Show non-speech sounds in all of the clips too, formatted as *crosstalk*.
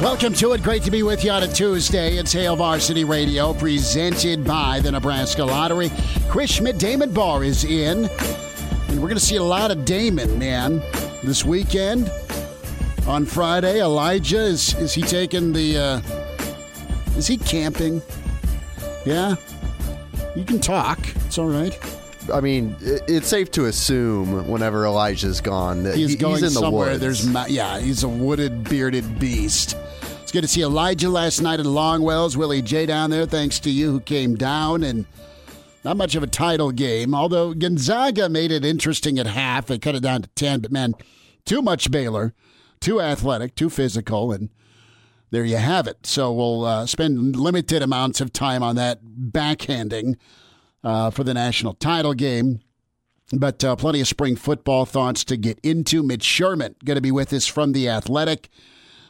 Welcome to it. Great to be with you on a Tuesday. It's Hail Varsity Radio, presented by the Nebraska Lottery. Chris Schmidt, Damon Barr is in. And we're going to see a lot of Damon, man, this weekend. On Friday, Elijah, is, is he taking the. Uh, is he camping? Yeah? You can talk. It's all right. I mean, it's safe to assume whenever Elijah's gone that he's he, going he's in the somewhere. woods. There's ma- yeah, he's a wooded, bearded beast. It's good to see Elijah last night at Longwells. Willie J down there. Thanks to you who came down and not much of a title game. Although Gonzaga made it interesting at half, they cut it down to ten. But man, too much Baylor, too athletic, too physical, and there you have it. So we'll uh, spend limited amounts of time on that backhanding uh, for the national title game. But uh, plenty of spring football thoughts to get into. Mitch Sherman going to be with us from the Athletic.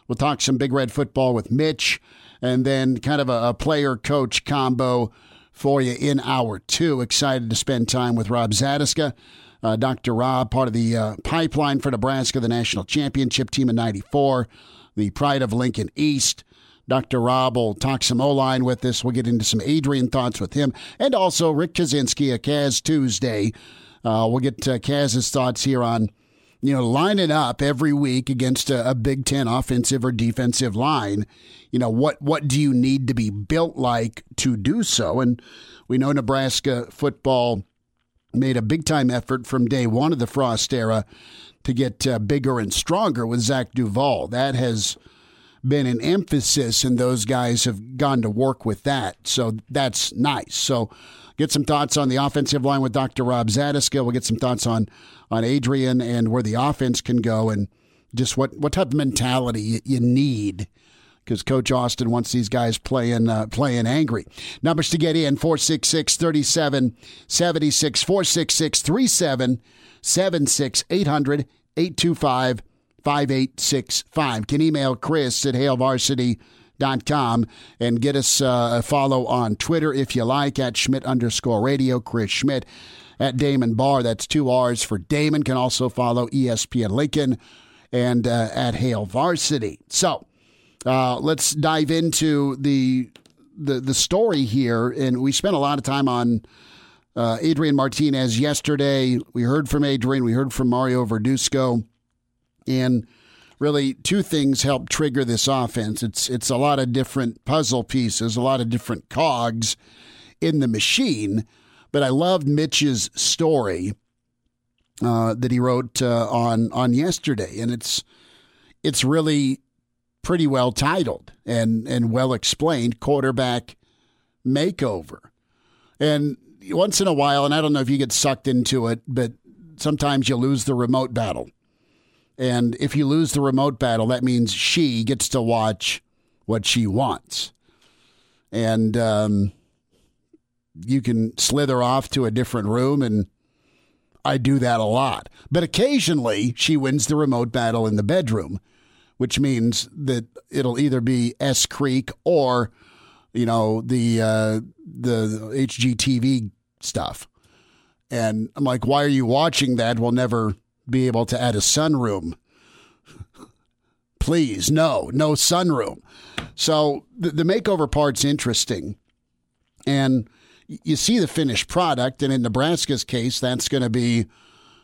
We'll talk some Big Red football with Mitch, and then kind of a, a player coach combo for you in hour two. Excited to spend time with Rob Zatechka. Uh, Dr. Rob, part of the uh, pipeline for Nebraska, the national championship team in 94, the pride of Lincoln East. Dr. Rob will talk some O line with us. We'll get into some Adrian thoughts with him. And also Rick Kaczenski, a Kaz Tuesday. Uh, we'll get uh, Kaz's thoughts here on, you know, lining up every week against a, a Big Ten offensive or defensive line. You know, what, what do you need to be built like to do so? And we know Nebraska football made a big time effort from day one of the Frost era to get uh, bigger and stronger with Zach Duval. That has been an emphasis, and those guys have gone to work with that. So that's nice. So get some thoughts on the offensive line with Dr. Rob Zatechka. We'll get some thoughts on on Adrian and where the offense can go, and just what what type of mentality you, you need. Because Coach Austin wants these guys playing uh, playing angry. Numbers to get in 466 37 76 466 37 76 800 825 5865. Can email Chris at hailvarsity.com and get us uh, a follow on Twitter if you like at Schmidt underscore radio, Chris Schmidt at Damon Barr. That's two R's for Damon. Can also follow ESPN Lincoln and uh, at Hail Varsity. So uh, let's dive into the, the the story here. And we spent a lot of time on uh, Adrian Martinez yesterday. We heard from Adrian. We heard from Mario Verduzco. And really, two things help trigger this offense. It's it's a lot of different puzzle pieces, a lot of different cogs in the machine. But I loved Mitch's story uh, that he wrote uh, on on yesterday, and it's it's really pretty well titled and and well explained. Quarterback makeover, and once in a while, and I don't know if you get sucked into it, but sometimes you lose the remote battle. And if you lose the remote battle, that means she gets to watch what she wants. And um, you can slither off to a different room, and I do that a lot. But occasionally, she wins the remote battle in the bedroom, which means that it'll either be S Creek or, you know, the uh, the HGTV stuff. And I'm like, why are you watching that? We'll never be able to add a sunroom. Please, no, no sunroom. So the, the makeover part's interesting. And you see the finished product, and in Nebraska's case, that's going to be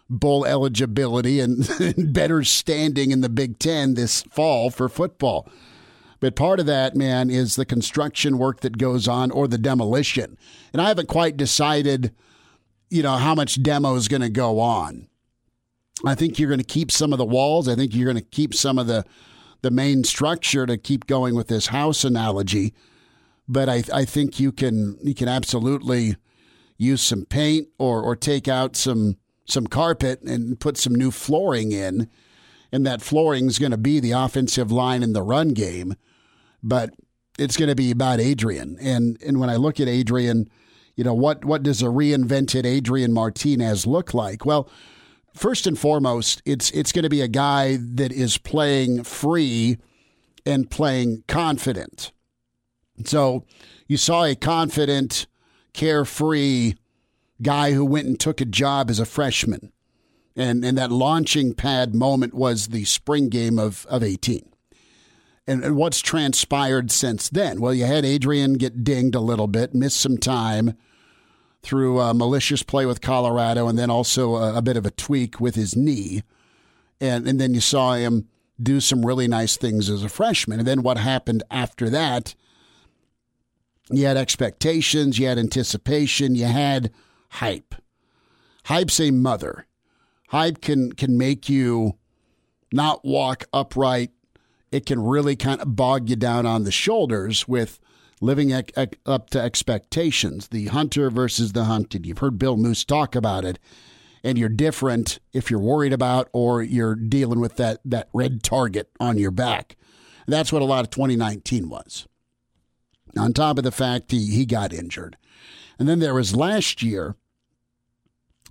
bowl eligibility *laughs* and better standing in the Big Ten this fall for football. But part of that, man, is the construction work that goes on or the demolition. And I haven't quite decided, you know, how much demo is going to go on. I think you're going to keep some of the walls. I think you're going to keep some of the the main structure to keep going with this house analogy. But I, I think you can you can absolutely use some paint or or take out some some carpet and put some new flooring in. And that flooring is going to be the offensive line in the run game. But it's going to be about Adrian. And and when I look at Adrian, you know, what what does a reinvented Adrian Martinez look like? Well, first and foremost, it's it's going to be a guy that is playing free and playing confident. So you saw a confident, carefree guy who went and took a job as a freshman. And and that launching pad moment was the spring game of, of 18. And, and what's transpired since then? Well, you had Adrian get dinged a little bit, miss some time through a malicious play with Colorado and then also a, a, bit of a tweak with his knee. And, and then you saw him do some really nice things as a freshman. And then what happened after that? You had expectations, you had anticipation, you had hype. Hype's a mother. Hype can can make you not walk upright. It can really kind of bog you down on the shoulders with living up to expectations. The hunter versus the hunted. You've heard Bill Moos talk about it, and you're different if you're worried about or you're dealing with that that red target on your back. that's what a lot of 2019 was. On top of the fact he he got injured, and then there was last year.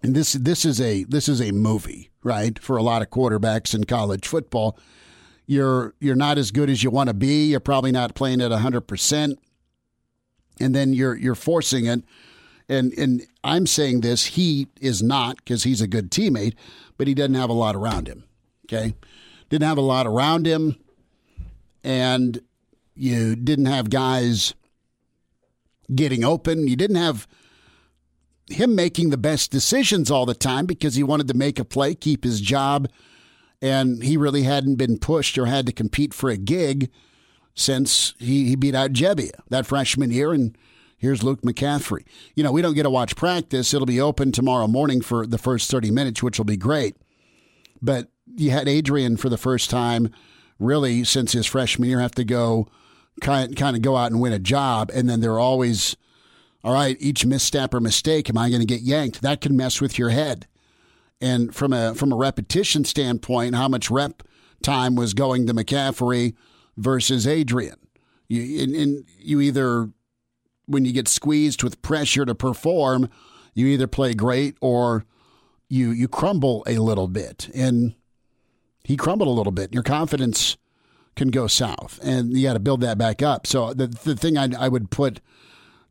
And this this is a this is a movie, right? For a lot of quarterbacks in college football you're you're not as good as you want to be. You're probably not playing at 100% and then you're you're forcing it. And and I'm saying this, he is not because he's a good teammate, but he doesn't have a lot around him. Okay, didn't have a lot around him, and you didn't have guys getting open. You didn't have him making the best decisions all the time because he wanted to make a play, keep his job, and he really hadn't been pushed or had to compete for a gig since he, he beat out Gebbia that freshman year. And here's Luke McCaffrey. You know, we don't get to watch practice. It'll be open tomorrow morning for the first 30 minutes, which will be great. But you had Adrian for the first time, really, since his freshman year, have to go kind, kind of go out and win a job. And then they're always, all right, each misstep or mistake, am I going to get yanked? That can mess with your head. And from a from a repetition standpoint, how much rep time was going to McCaffrey versus Adrian. You, and, and you either, when you get squeezed with pressure to perform, you either play great or you you crumble a little bit. And he crumbled a little bit. Your confidence can go south, and you got to build that back up. So the the thing I, I would put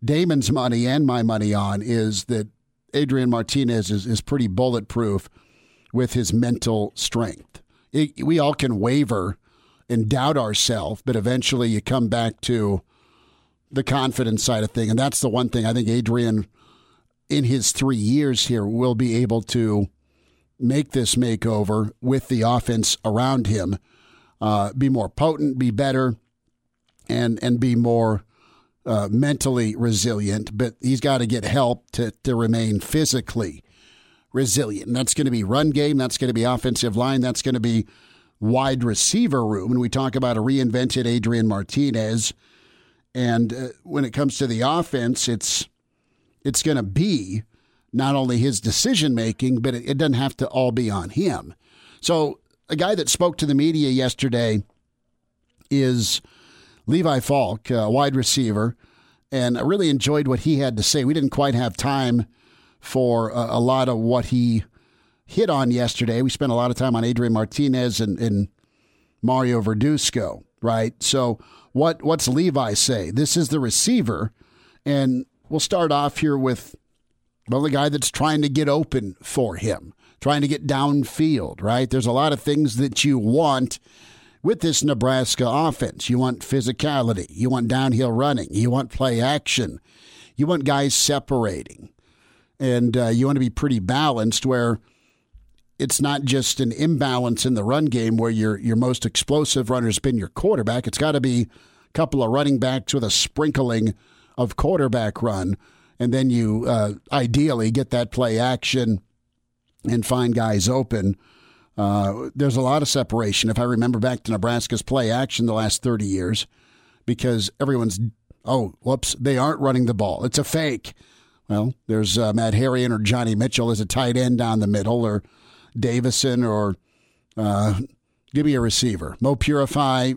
Damon's money and my money on is that Adrian Martinez is, is pretty bulletproof with his mental strength. It, we all can waver and doubt ourselves, but eventually you come back to the confidence side of thing. And that's the one thing I think Adrian, in his three years here, will be able to make this makeover with the offense around him, uh, be more potent, be better, and and be more uh, mentally resilient. But he's got to get help to to remain physically resilient. And that's going to be run game. That's going to be offensive line. That's going to be wide receiver room. And we talk about a reinvented Adrian Martinez. And uh, when it comes to the offense, it's it's going to be not only his decision making, but it, it doesn't have to all be on him. So a guy that spoke to the media yesterday is Levi Falk, a wide receiver, and I really enjoyed what he had to say. We didn't quite have time for a, a lot of what he hit on yesterday. We spent a lot of time on Adrian Martinez and, and Mario Verduzco, right? So what what's Levi say? This is the receiver, and we'll start off here with well, the guy that's trying to get open for him, trying to get downfield, right? There's a lot of things that you want with this Nebraska offense. You want physicality, you want downhill running, you want play action, you want guys separating, and uh, you want to be pretty balanced where it's not just an imbalance in the run game where your your most explosive runner has been your quarterback. It's got to be a couple of running backs with a sprinkling of quarterback run, and then you uh, ideally get that play action and find guys open. Uh, there's a lot of separation. If I remember back to Nebraska's play action the last 30 years, because everyone's, oh, whoops, they aren't running the ball. It's a fake. Well, there's uh, Matt Herian or Johnny Mitchell as a tight end down the middle, or Davison, or uh, give me a receiver. Mo Purify,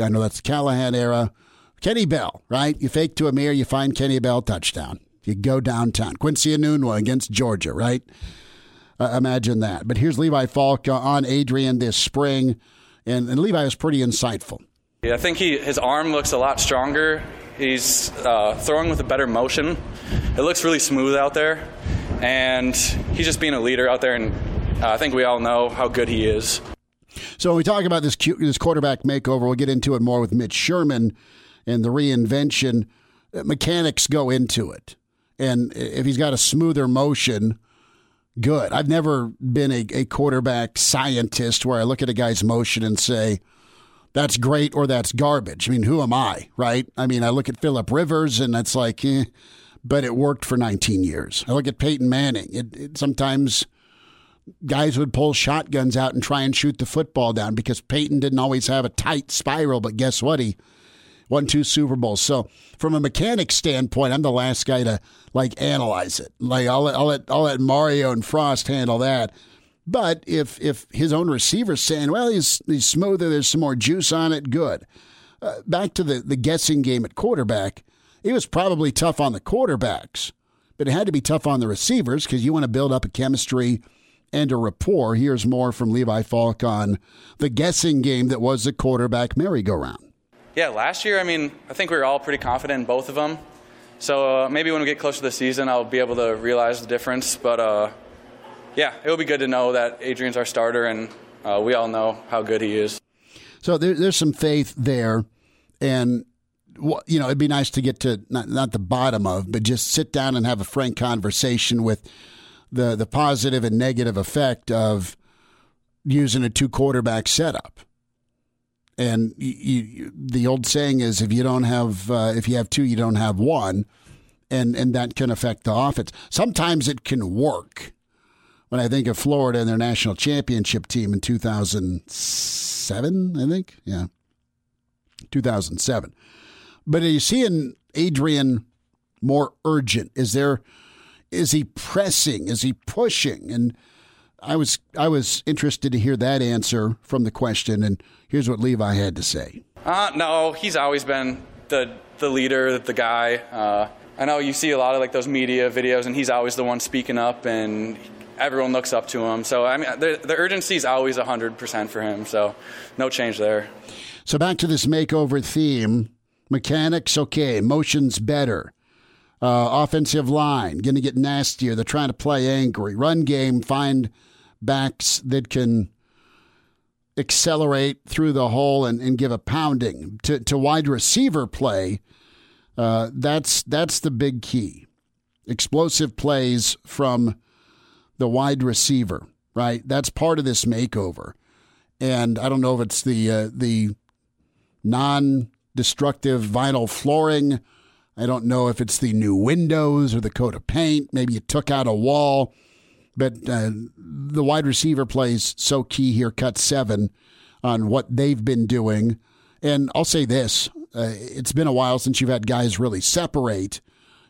I know that's the Callahan era. Kenny Bell, right? You fake to Ameer, you find Kenny Bell touchdown. You go downtown. Quincy Enunwa against Georgia, right? Uh, imagine that. But here's Levi Falk on Adrian this spring, and, and Levi was pretty insightful. Yeah, I think he his arm looks a lot stronger. He's uh, throwing with a better motion. It looks really smooth out there, and he's just being a leader out there. And uh, I think we all know how good he is. So when we talk about this this quarterback makeover, we'll get into it more with Mitch Sherman and the reinvention. Uh, mechanics go into it, and if he's got a smoother motion, good. I've never been a, a quarterback scientist where I look at a guy's motion and say that's great or that's garbage. I mean, who am I, right? I mean, I look at Philip Rivers and it's like, eh, but it worked for 19 years. I look at Peyton Manning. It, it, sometimes guys would pull shotguns out and try and shoot the football down because Peyton didn't always have a tight spiral, but guess what? He won two Super Bowls. So from a mechanic standpoint, I'm the last guy to like analyze it. Like I'll let, I'll let, I'll let Mario and Frost handle that. But if if his own receiver's saying, well, he's he's smoother, there's some more juice on it, good. Uh, back to the the guessing game at quarterback, it was probably tough on the quarterbacks, but it had to be tough on the receivers because you want to build up a chemistry and a rapport. Here's more from Levi Falk on the guessing game that was the quarterback merry-go-round. Yeah, last year, I mean, I think we were all pretty confident in both of them. So uh, maybe when we get closer to the season, I'll be able to realize the difference. But uh, yeah, it will be good to know that Adrian's our starter, and uh, we all know how good he is. So there, there's some faith there, and you know it'd be nice to get to not not the bottom of, but just sit down and have a frank conversation with the the positive and negative effect of using a two quarterback setup. And you, you, the old saying is, if you don't have uh, if you have two, you don't have one, and and that can affect the offense. Sometimes it can work when I think of Florida and their national championship team in 2007, I think. Yeah. 2007. But are you seeing Adrian more urgent? Is there is he pressing? Is he pushing? And I was I was interested to hear that answer from the question and here's what Levi had to say. Uh, no, he's always been the the leader, the guy. Uh, I know you see a lot of like those media videos, and he's always the one speaking up, and everyone looks up to him. So I mean, the, the urgency is always hundred percent for him. So no change there. So back to this makeover theme: mechanics, okay, motions better. Uh, offensive line going to get nastier. They're trying to play angry. Run game, find backs that can accelerate through the hole and, and give a pounding to, to wide receiver play. Uh, that's that's the big key. Explosive plays from the wide receiver, right? That's part of this makeover. And I don't know if it's the uh, the non-destructive vinyl flooring. I don't know if it's the new windows or the coat of paint. Maybe you took out a wall. But uh, the wide receiver plays so key here, cut seven on what they've been doing. And I'll say this uh, it's been a while since you've had guys really separate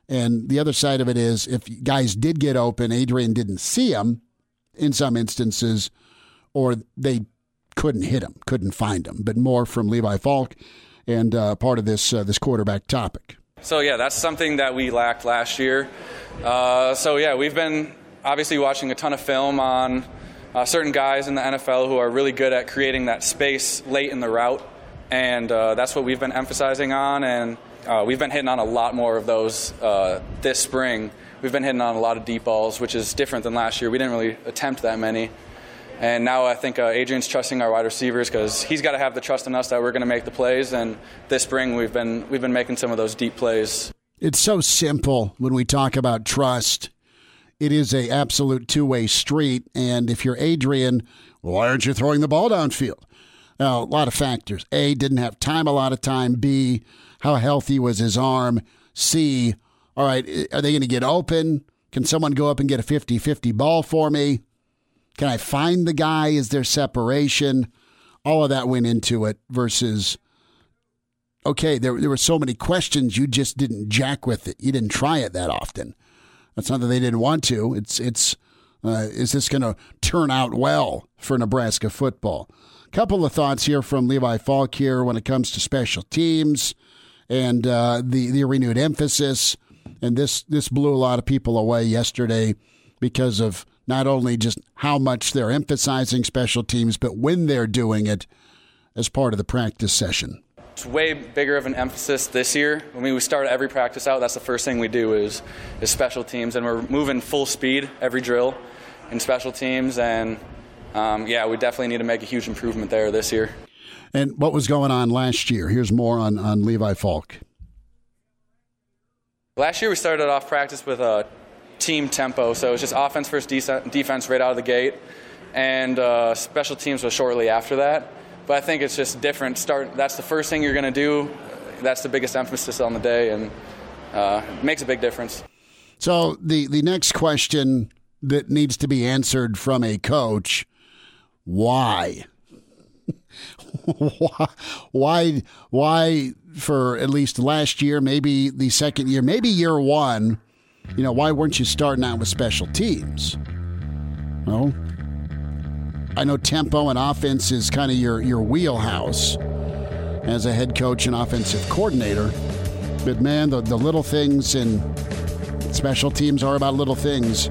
and the other side of it is if guys did get open, Adrian didn't see them in some instances, or they couldn't hit him, couldn't find him. But more from Levi Falk and uh, part of this uh, this quarterback topic. So yeah, that's something that we lacked last year. Uh, so yeah, we've been obviously watching a ton of film on uh, certain guys in the NFL who are really good at creating that space late in the route, and uh, that's what we've been emphasizing on and uh, we've been hitting on a lot more of those uh, this spring. We've been hitting on a lot of deep balls, which is different than last year. We didn't really attempt that many. And now I think uh, Adrian's trusting our wide receivers because he's got to have the trust in us that we're going to make the plays. And this spring we've been we've been making some of those deep plays. It's so simple when we talk about trust. It is a absolute two way street. And if you're Adrian, why aren't you throwing the ball downfield? Now, a lot of factors. A, didn't have time a lot of time. B, how healthy was his arm? C, all right, are they going to get open? Can someone go up and get a 50 50 ball for me? Can I find the guy? Is there separation? All of that went into it versus, okay, there, there were so many questions, you just didn't jack with it. You didn't try it that often. That's not that they didn't want to. It's, it's, uh, is this going to turn out well for Nebraska football? Couple of thoughts here from Levi Falk here when it comes to special teams and uh, the the renewed emphasis. And this this blew a lot of people away yesterday because of not only just how much they're emphasizing special teams, but when they're doing it as part of the practice session. It's way bigger of an emphasis this year. I mean, we start every practice out. That's the first thing we do is is special teams, and we're moving full speed every drill in special teams. And um, yeah, we definitely need to make a huge improvement there this year. And what was going on last year? Here's more on on Levi Falk. Last year we started off practice with a team tempo, so it was just offense first, defense right out of the gate, and uh, special teams was shortly after that. But I think it's just different. Start. That's the first thing you're going to do. That's the biggest emphasis on the day, and uh, makes a big difference. So the the next question that needs to be answered from a coach: Why? *laughs* why? Why? For at least last year, maybe the second year, maybe year one. You know, why weren't you starting out with special teams? Well, I know tempo and offense is kind of your, your wheelhouse as a head coach and offensive coordinator. But man, the, the little things and special teams are about little things.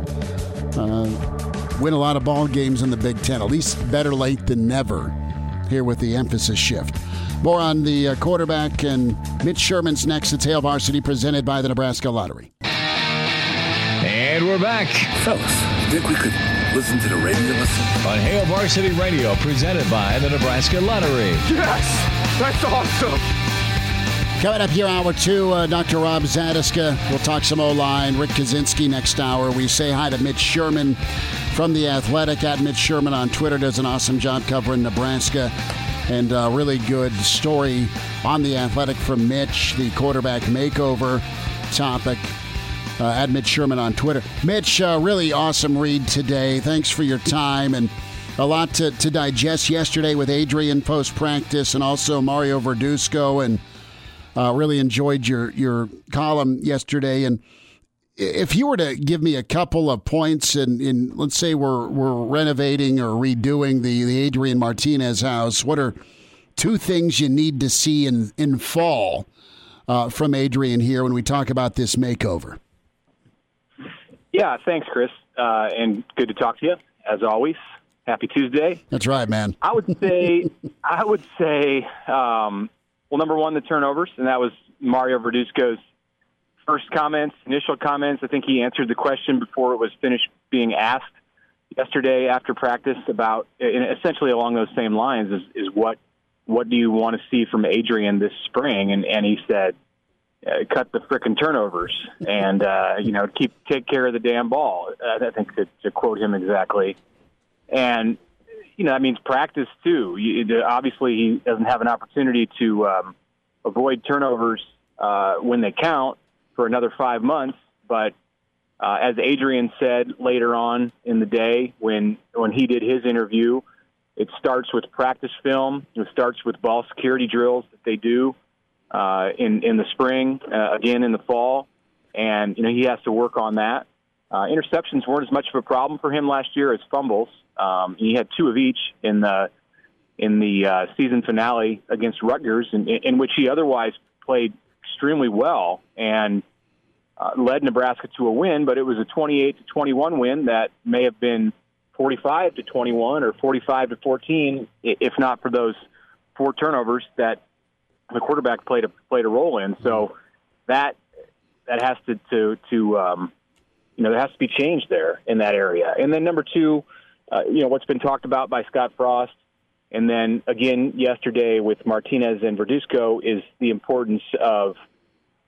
Uh, win a lot of ball games in the Big Ten. At least better late than never here with the emphasis shift. More on the uh, quarterback and Mitch Sherman's next. It's Hail Varsity presented by the Nebraska Lottery. And we're back. Fellas, think we could listen to the radio listen? On Hail Varsity Radio, presented by the Nebraska Lottery. Yes! That's awesome! Coming up here, hour two, uh, Dr. Rob Zatechka. We'll talk some O line. Rick Kaczenski next hour. We say hi to Mitch Sherman from The Athletic. At Mitch Sherman on Twitter does an awesome job covering Nebraska. And a really good story on The Athletic from Mitch, the quarterback makeover topic uh, at Mitch Sherman on Twitter. Mitch, uh, really awesome read today. Thanks for your time and a lot to, to digest yesterday with Adrian post practice and also Mario Verduzco. And uh, really enjoyed your, your column yesterday. And if you were to give me a couple of points, in, in, let's say we're, we're renovating or redoing the, the Adrian Martinez house, what are two things you need to see in, in fall uh, from Adrian here when we talk about this makeover? Yeah, thanks, Chris, uh, and good to talk to you as always. Happy Tuesday. That's right, man. I would say, *laughs* I would say, um, well, number one, the turnovers, and that was Mario Verduzco's first comments, initial comments. I think he answered the question before it was finished being asked yesterday after practice about, essentially along those same lines, is, is what what do you want to see from Adrian this spring? And and he said, uh, cut the frickin' turnovers and uh, you know keep take care of the damn ball. Uh, I think to, to quote him exactly, and you know that means practice too. You, obviously, he doesn't have an opportunity to um, avoid turnovers uh, when they count for another five months. But uh, as Adrian said later on in the day when when he did his interview, it starts with practice film. It starts with ball security drills that they do uh, in in the spring, uh, again in the fall, and you know he has to work on that. Uh, interceptions weren't as much of a problem for him last year as fumbles. Um, he had two of each in the in the uh, season finale against Rutgers, in, in which he otherwise played extremely well and uh, led Nebraska to a win. But it was a 28 to 21 win that may have been 45 to 21 or 45 to 14, if not for those four turnovers that the quarterback played a played a role in. So that that has to to to um, you know there has to be change there in that area. And then number two, uh, you know what's been talked about by Scott Frost, and then again yesterday with Martinez and Verduzco is the importance of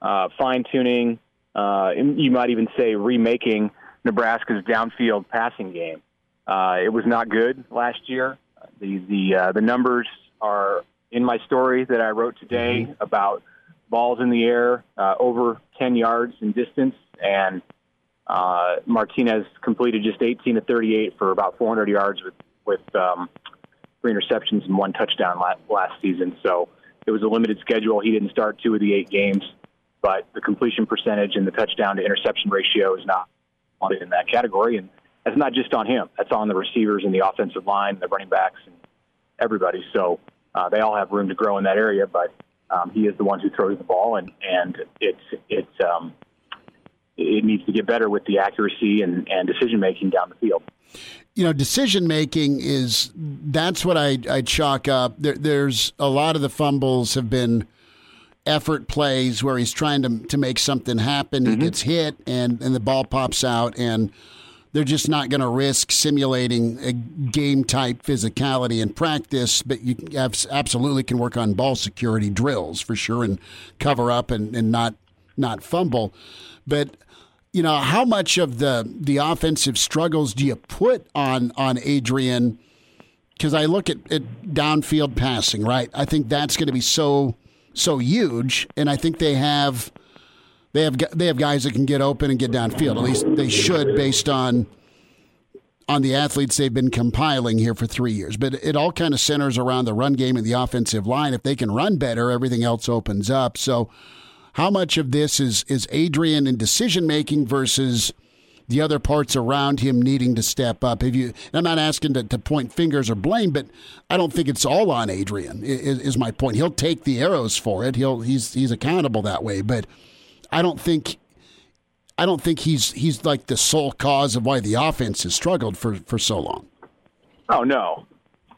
uh, fine tuning. Uh, you might even say remaking Nebraska's downfield passing game. Uh, it was not good last year. The the uh, the numbers are in my story that I wrote today about balls in the air uh, over 10 yards in distance, and uh, Martinez completed just 18 to 38 for about 400 yards with with um, three interceptions and one touchdown last, last season. So it was a limited schedule. He didn't start two of the eight games, but the completion percentage and the touchdown to interception ratio is not wanted in that category, and that's not just on him. That's on the receivers and the offensive line, the running backs, and everybody. So uh, they all have room to grow in that area, but um, he is the one who throws the ball, and and it's it's um, it needs to get better with the accuracy and, and decision making down the field. You know, decision making is that's what I I chalk up. There, there's a lot of the fumbles have been effort plays where he's trying to to make something happen. Mm-hmm. He gets hit and and the ball pops out and they're just not going to risk simulating a game type physicality in practice, but you absolutely can work on ball security drills for sure and cover up and, and not not fumble. But you know, how much of the the offensive struggles do you put on on Adrian? Because I look at, at downfield passing, right? I think that's going to be so so huge, and I think they have they have they have guys that can get open and get downfield. At least they should, based on on the athletes they've been compiling here for three years. But it all kind of centers around the run game and the offensive line. If they can run better, everything else opens up. So, how much of this is is Adrian in decision making versus the other parts around him needing to step up. Have you? I'm not asking to, to, point fingers or blame, but I don't think it's all on Adrian. Is, is, my point? He'll take the arrows for it. He'll he's he's accountable that way, but I don't think I don't think he's he's like the sole cause of why the offense has struggled for for so long. Oh no,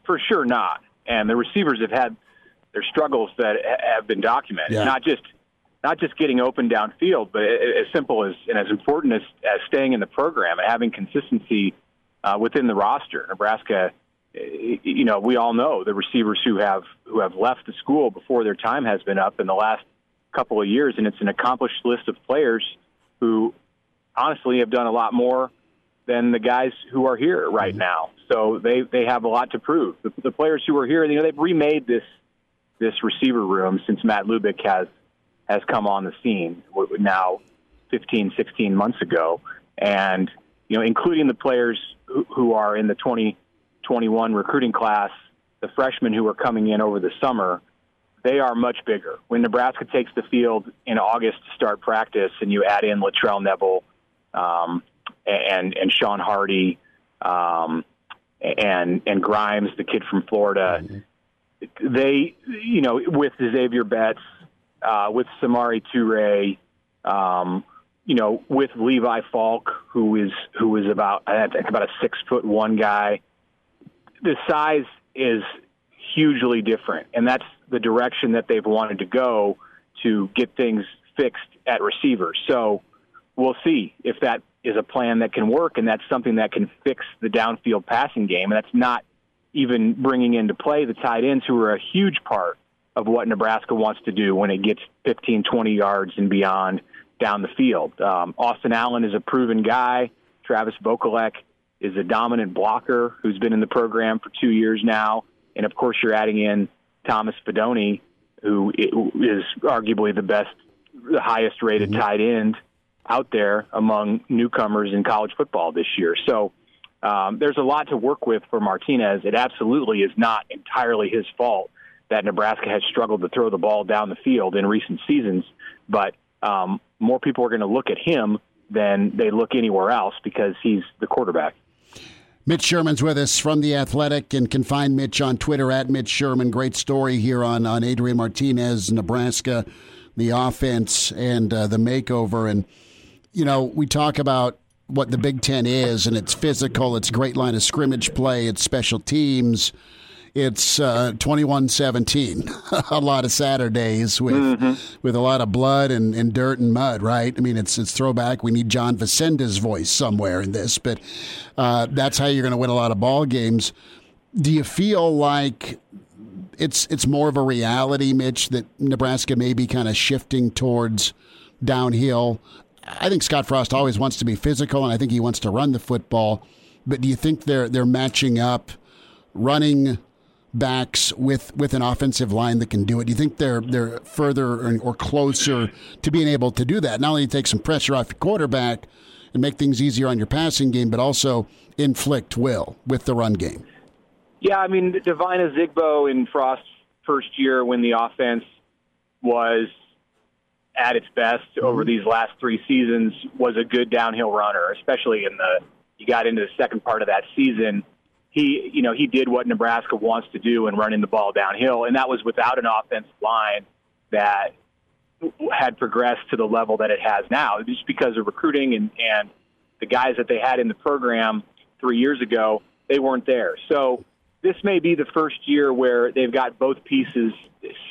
for sure not. And the receivers have had their struggles that have been documented. Yeah. Not just not just getting open downfield, but as simple as and as important as, as staying in the program and having consistency uh, within the roster. Nebraska, you know, we all know the receivers who have who have left the school before their time has been up in the last couple of years, and it's an accomplished list of players who honestly have done a lot more than the guys who are here right mm-hmm. now. So they they have a lot to prove. The, the players who are here, you know, they've remade this this receiver room since Matt Lubick has has come on the scene now 15, 16 months ago, and you know, including the players who, who are in the 2021 recruiting class, the freshmen who are coming in over the summer they are much bigger. When Nebraska takes the field in August to start practice, and you add in Latrell Neville um, and and Sean Hardy um, and and Grimes, the kid from Florida, mm-hmm. they you know with Xavier Betts, uh, with Samari Toure, um, you know with Levi Falk, who is who is about I think about a six foot one guy. The size is hugely different, and that's the direction that they've wanted to go to get things fixed at receiver. So we'll see if that is a plan that can work and that's something that can fix the downfield passing game. And that's not even bringing into play the tight ends who are a huge part of what Nebraska wants to do when it gets 15, 20 yards and beyond down the field. Um, Austin Allen is a proven guy. Travis Vokolek is a dominant blocker who's been in the program for two years now. And of course, you're adding in Thomas Fidone, who is arguably the best, the highest rated mm-hmm. tight end out there among newcomers in college football this year. So um, there's a lot to work with for Martinez. It absolutely is not entirely his fault that Nebraska has struggled to throw the ball down the field in recent seasons, but um, more people are going to look at him than they look anywhere else because he's the quarterback. Mitch Sherman's with us from The Athletic and can find Mitch on Twitter at Mitch Sherman. Great story here on, on Adrian Martinez, Nebraska, the offense, and uh, the makeover. And, you know, we talk about what the Big Ten is, and it's physical, it's great line of scrimmage play, it's special teams it's uh, 2117 *laughs* a lot of saturdays with mm-hmm. with a lot of blood and, and dirt and mud right? I mean it's it's throwback. We need john Facenda's voice somewhere in this but uh, that's how you're going to win a lot of ball games. Do you feel like it's it's more of a reality mitch that nebraska may be kind of shifting towards downhill? I think scott frost always wants to be physical and i think he wants to run the football but do you think they're they're matching up running backs with, with an offensive line that can do it? Do you think they're they're further or closer to being able to do that? Not only take some pressure off your quarterback and make things easier on your passing game, but also inflict will with the run game. Yeah, I mean, Devine Ozigbo in Frost's first year when the offense was at its best mm-hmm. over these last three seasons was a good downhill runner, especially in the you got into the second part of that season. He, you know, he did what Nebraska wants to do and running the ball downhill, and that was without an offensive line that had progressed to the level that it has now, just because of recruiting and and the guys that they had in the program three years ago, they weren't there. So this may be the first year where they've got both pieces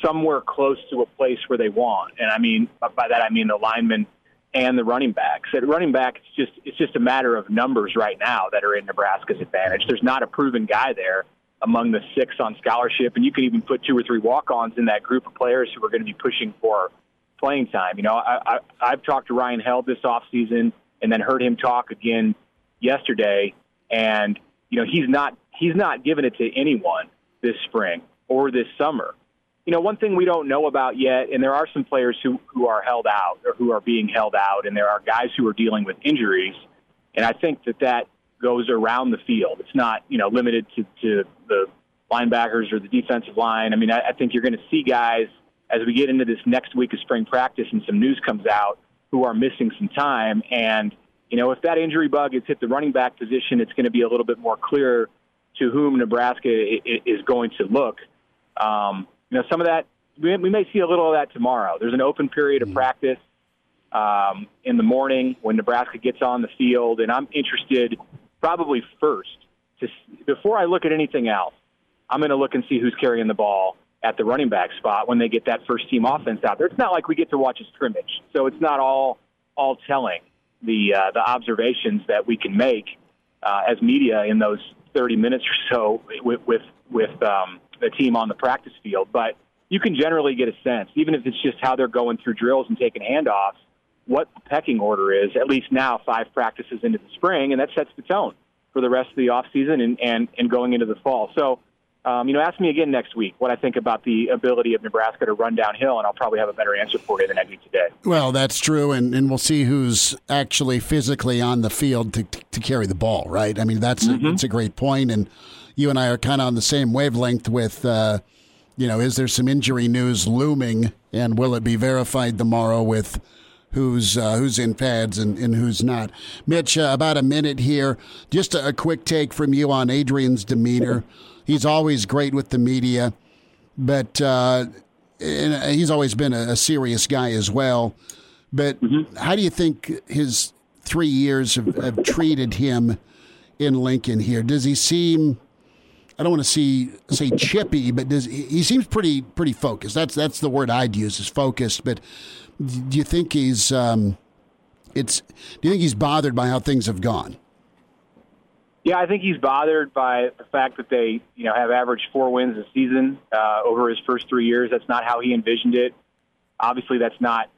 somewhere close to a place where they want. And I mean by that I mean the linemen and the running backs. At running back, it's just it's just a matter of numbers right now that are in Nebraska's advantage. There's not a proven guy there among the six on scholarship, and you can even put two or three walk-ons in that group of players who are going to be pushing for playing time. You know, I, I, I've talked to Ryan Held this offseason and then heard him talk again yesterday, and you know he's not he's not given it to anyone this spring or this summer you know, one thing we don't know about yet, and there are some players who, who are held out or who are being held out, and there are guys who are dealing with injuries. And I think that that goes around the field. It's not, you know, limited to, to the linebackers or the defensive line. I mean, I, I think you're going to see guys as we get into this next week of spring practice and some news comes out who are missing some time. And, you know, if that injury bug has hit the running back position, it's going to be a little bit more clear to whom Nebraska is going to look. Um, you know, some of that we, we may see a little of that tomorrow. There's an open period of mm-hmm. practice um, in the morning when Nebraska gets on the field, and I'm interested probably first to before I look at anything else. I'm going to look and see who's carrying the ball at the running back spot when they get that first team offense out there. It's not like we get to watch a scrimmage, so it's not all all telling the uh, the observations that we can make uh, as media in those 30 minutes or so with with, with um, the team on the practice field, but you can generally get a sense, even if it's just how they're going through drills and taking handoffs, what the pecking order is, at least now, five practices into the spring, and that sets the tone for the rest of the offseason and, and, and going into the fall. So, um, you know, ask me again next week what I think about the ability of Nebraska to run downhill, and I'll probably have a better answer for you than I do today. Well, that's true, and, and we'll see who's actually physically on the field to, to carry the ball, right? I mean, that's, mm-hmm. a, that's a great point, and – you and I are kind of on the same wavelength with, uh, you know, is there some injury news looming, and will it be verified tomorrow with who's uh, who's in pads and, and who's not? Mitch, uh, about a minute here. Just a, a, quick take from you on Adrian's demeanor. He's always great with the media, but uh, he's always been a, a, serious guy as well. But mm-hmm. how do you think his three years have, have treated him in Lincoln here? Does he seem I don't want to see say chippy, but does he seems pretty pretty focused? That's that's the word I'd use is focused. But do you think he's um, it's do you think he's bothered by how things have gone? Yeah, I think he's bothered by the fact that they you know have averaged four wins a season uh, over his first three years. That's not how he envisioned it. Obviously, that's not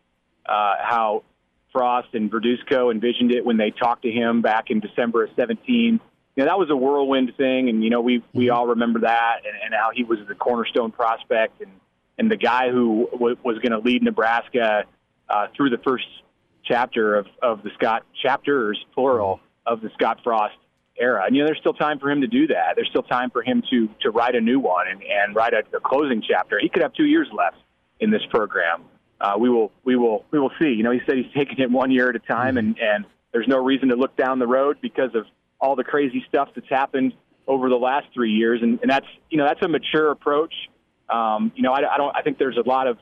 uh, how Frost and Verduzco envisioned it when they talked to him back in December of 17 you know, that was a whirlwind thing, and you know, we we mm-hmm. all remember that, and, and how he was the cornerstone prospect, and and the guy who w- was going to lead Nebraska uh, through the first chapter of of the Scott chapters plural of the Scott Frost era. And you know, there's still time for him to do that. There's still time for him to to write a new one and, and write a, a closing chapter. He could have two years left in this program. Uh, we will we will we will see. You know, he said he's taking it one year at a time, mm-hmm. and and there's no reason to look down the road because of all the crazy stuff that's happened over the last three years, and, and that's you know that's a mature approach. Um, you know, I, I don't. I think there's a lot of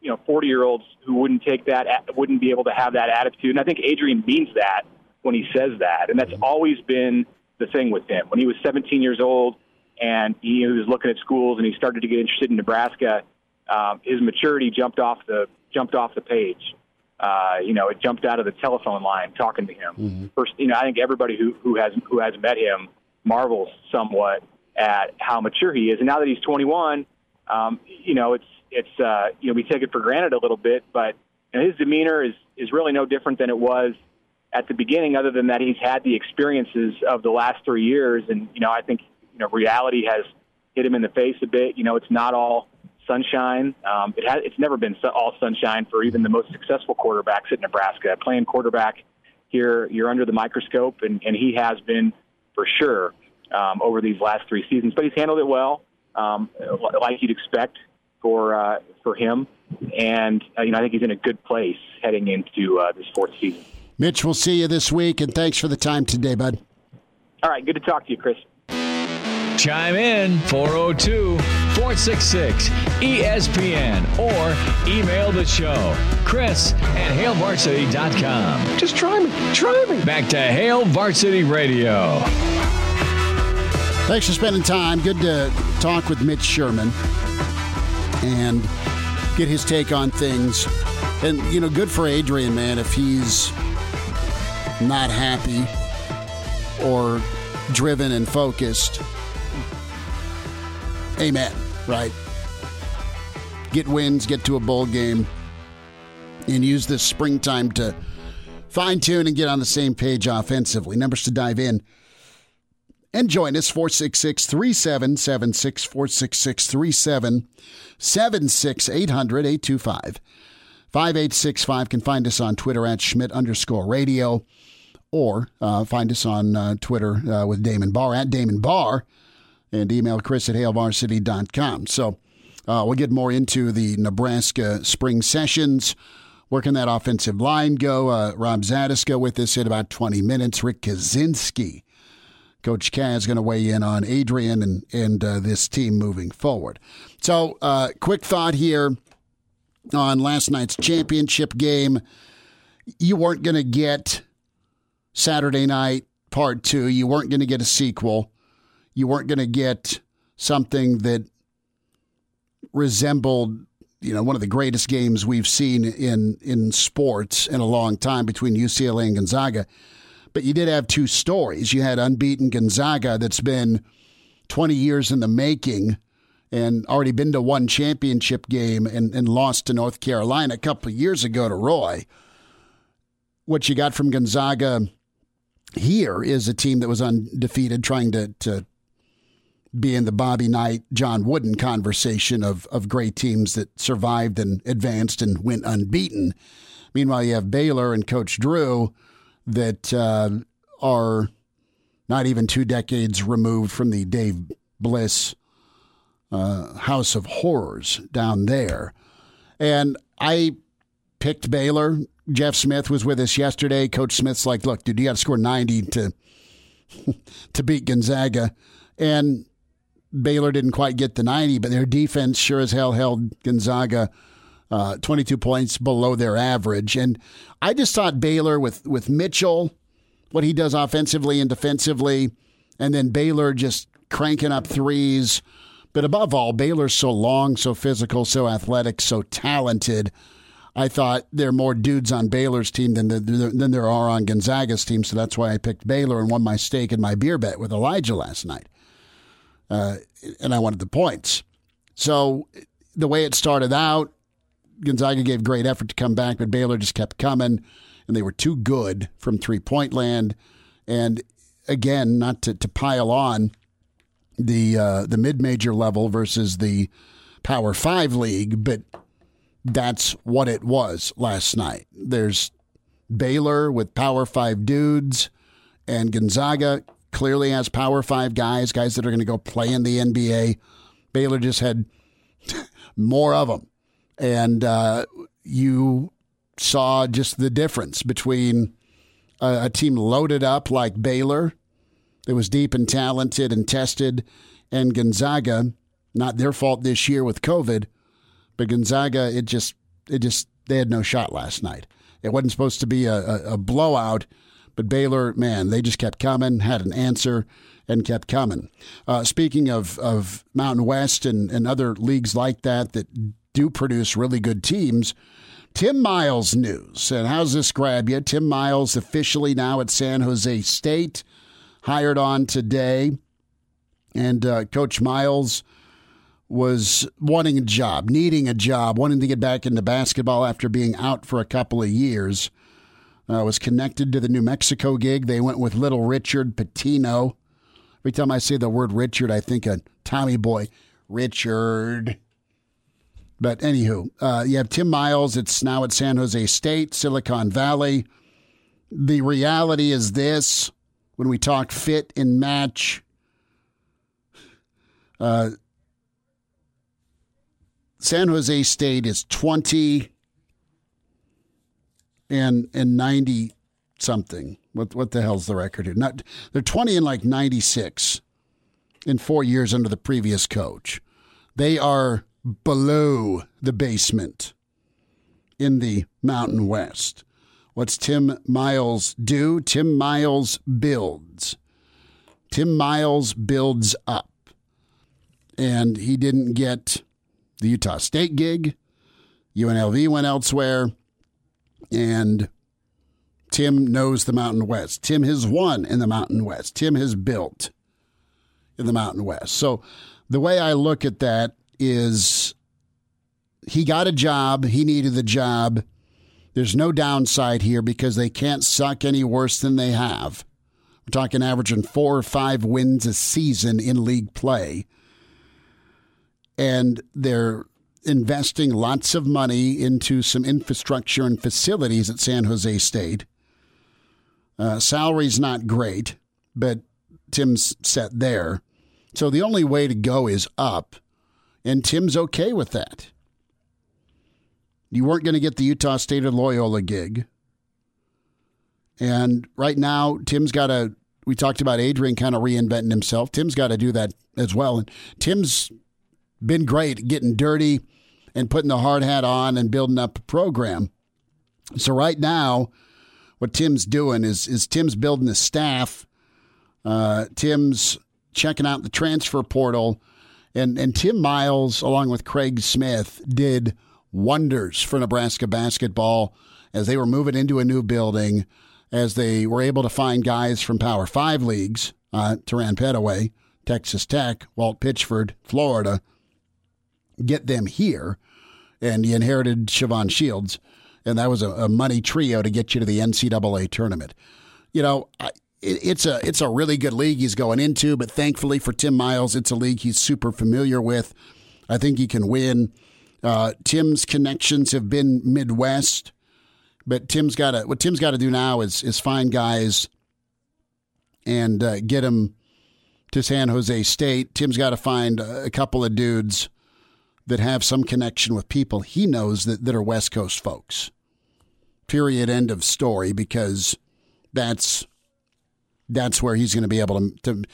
you know 40 year olds who wouldn't take that, wouldn't be able to have that attitude, and I think Adrian means that when he says that, and that's always been the thing with him. When he was 17 years old and he was looking at schools and he started to get interested in Nebraska, um, his maturity jumped off the jumped off the page uh, you know, it jumped out of the telephone line talking to him. Mm-hmm. First, you know, I think everybody who, who has who has met him marvels somewhat at how mature he is. And now that he's 21, um, you know, it's it's uh, you know we take it for granted a little bit, but you know, his demeanor is is really no different than it was at the beginning. Other than that, he's had the experiences of the last three years, and you know, I think you know reality has hit him in the face a bit. You know, it's not all sunshine. Um, it has, it's never been all sunshine for even the most successful quarterbacks at Nebraska. Playing quarterback here, you're under the microscope, and, and he has been for sure um, over these last three seasons. But he's handled it well, um, like you'd expect for uh, for him. And uh, you know, I think he's in a good place heading into uh, this fourth season. Mitch, we'll see you this week, and thanks for the time today, bud. All right, good to talk to you, Chris. Chime in 402 466 ESPN or email the show. Chris at HailVarsity.com. Just try me. Try me. Back to Hail Varsity Radio. Thanks for spending time. Good to talk with Mitch Sherman and get his take on things. And, you know, good for Adrian, man, if he's not happy or driven and focused. Amen, right? Get wins, get to a bowl game, and use this springtime to fine tune and get on the same page offensively. Numbers to dive in and join us 466 3776 466 3776 800 825 5865. Can find us on Twitter at Schmitz underscore radio or uh, find us on uh, Twitter uh, with Damon Barr at Damon Barr and email Chris at HailVarsity.com. So uh, we'll get more into the Nebraska spring sessions. Where can that offensive line go. Uh, Rob Zatechka with us in about 20 minutes. Rick Kaczenski. Coach Kaz is going to weigh in on Adrian and, and uh, this team moving forward. So, quick thought here on last night's championship game. You weren't going to get Saturday night part two. You weren't going to get a sequel. You weren't going to get something that resembled, you know, one of the greatest games we've seen in in sports in a long time between UCLA and Gonzaga. But you did have two stories. You had unbeaten Gonzaga that's been 20 years in the making and already been to one championship game and, and lost to North Carolina a couple of years ago to Roy. What you got from Gonzaga here is a team that was undefeated, trying to, to be in the Bobby Knight, John Wooden conversation of, of great teams that survived and advanced and went unbeaten. Meanwhile, you have Baylor and Coach Drew that uh, are not even two decades removed from the Dave Bliss uh, House of Horrors down there. And I picked Baylor. Jeff Smith was with us yesterday. Coach Smith's like, look, dude, you got to score 90 to *laughs* to beat Gonzaga. And Baylor didn't quite get the 90, but their defense sure as hell held Gonzaga uh, 22 points below their average. And I just thought Baylor with, with Mitchell, what he does offensively and defensively, and then Baylor just cranking up threes. But above all, Baylor's so long, so physical, so athletic, so talented. I thought there are more dudes on Baylor's team than, the, than there are on Gonzaga's team, so that's why I picked Baylor and won my stake in my beer bet with Elijah last night. Uh, and I wanted the points. So the way it started out, Gonzaga gave great effort to come back, but Baylor just kept coming, and they were too good from three point land. And again, not to, to pile on the uh, the mid major level versus the Power Five league, but that's what it was last night. There's Baylor with Power Five dudes, and Gonzaga clearly has Power Five guys, guys that are going to go play in the NBA. Baylor just had *laughs* more of them, and uh, you saw just the difference between a, a team loaded up like Baylor, that was deep and talented and tested, and Gonzaga. Not their fault this year with COVID but Gonzaga, it just, it just, they had no shot last night. It wasn't supposed to be a, a, a blowout, but Baylor, man, they just kept coming, had an answer, and kept coming. Uh, speaking of, of Mountain West and, and other leagues like that that do produce really good teams, Tim Miles news. And how's this grab you? Tim Miles officially now at San Jose State, hired on today. And uh, Coach Miles was wanting a job, needing a job, wanting to get back into basketball after being out for a couple of years. Uh, was connected to the New Mexico gig. They went with little Richard Pitino. Every time I say the word Richard, I think of Tommy Boy. Richard. But anywho, uh, you have Tim Miles. It's now at San Jose State, Silicon Valley. The reality is this when we talk fit and match, uh, San Jose State is 20 and and 90 something. What what the hell's the record here? Not they're 20 and like 96 in 4 years under the previous coach. They are below the basement in the Mountain West. What's Tim Miles do? Tim Miles builds. Tim Miles builds up. And he didn't get the Utah State gig. UNLV went elsewhere. And Tim knows the Mountain West. Tim has won in the Mountain West. Tim has built in the Mountain West. So the way I look at that is he got a job, he needed the job. There's no downside here because they can't suck any worse than they have. We're talking averaging four or five wins a season in league play. And they're investing lots of money into some infrastructure and facilities at San Jose State. Uh, salary's not great, but Tim's set there. So the only way to go is up, and Tim's okay with that. You weren't going to get the Utah State or Loyola gig. And right now, Tim's got to, we talked about Adrian kind of reinventing himself. Tim's got to do that as well. And Tim's been great getting dirty and putting the hard hat on and building up a program. So right now, what Tim's doing is is Tim's building the staff. Uh, Tim's checking out the transfer portal, and and Tim Miles, along with Craig Smith, did wonders for Nebraska basketball as they were moving into a new building, as they were able to find guys from Power Five leagues, uh, Terran Petteway, Texas Tech, Walt Pitchford, Florida, get them here, and he inherited Shavon Shields and that was a, a money trio to get you to the NCAA tournament. You know, it, it's a it's a really good league he's going into, but thankfully for Tim Miles, it's a league he's super familiar with. I think he can win. Uh, Tim's connections have been Midwest, but Tim's got to what Tim's got to do now is is find guys and uh, get them to San Jose State. Tim's got to find a couple of dudes that have some connection with people he knows that, that are West Coast folks. Period. End of story because that's that's where he's going to be able to, to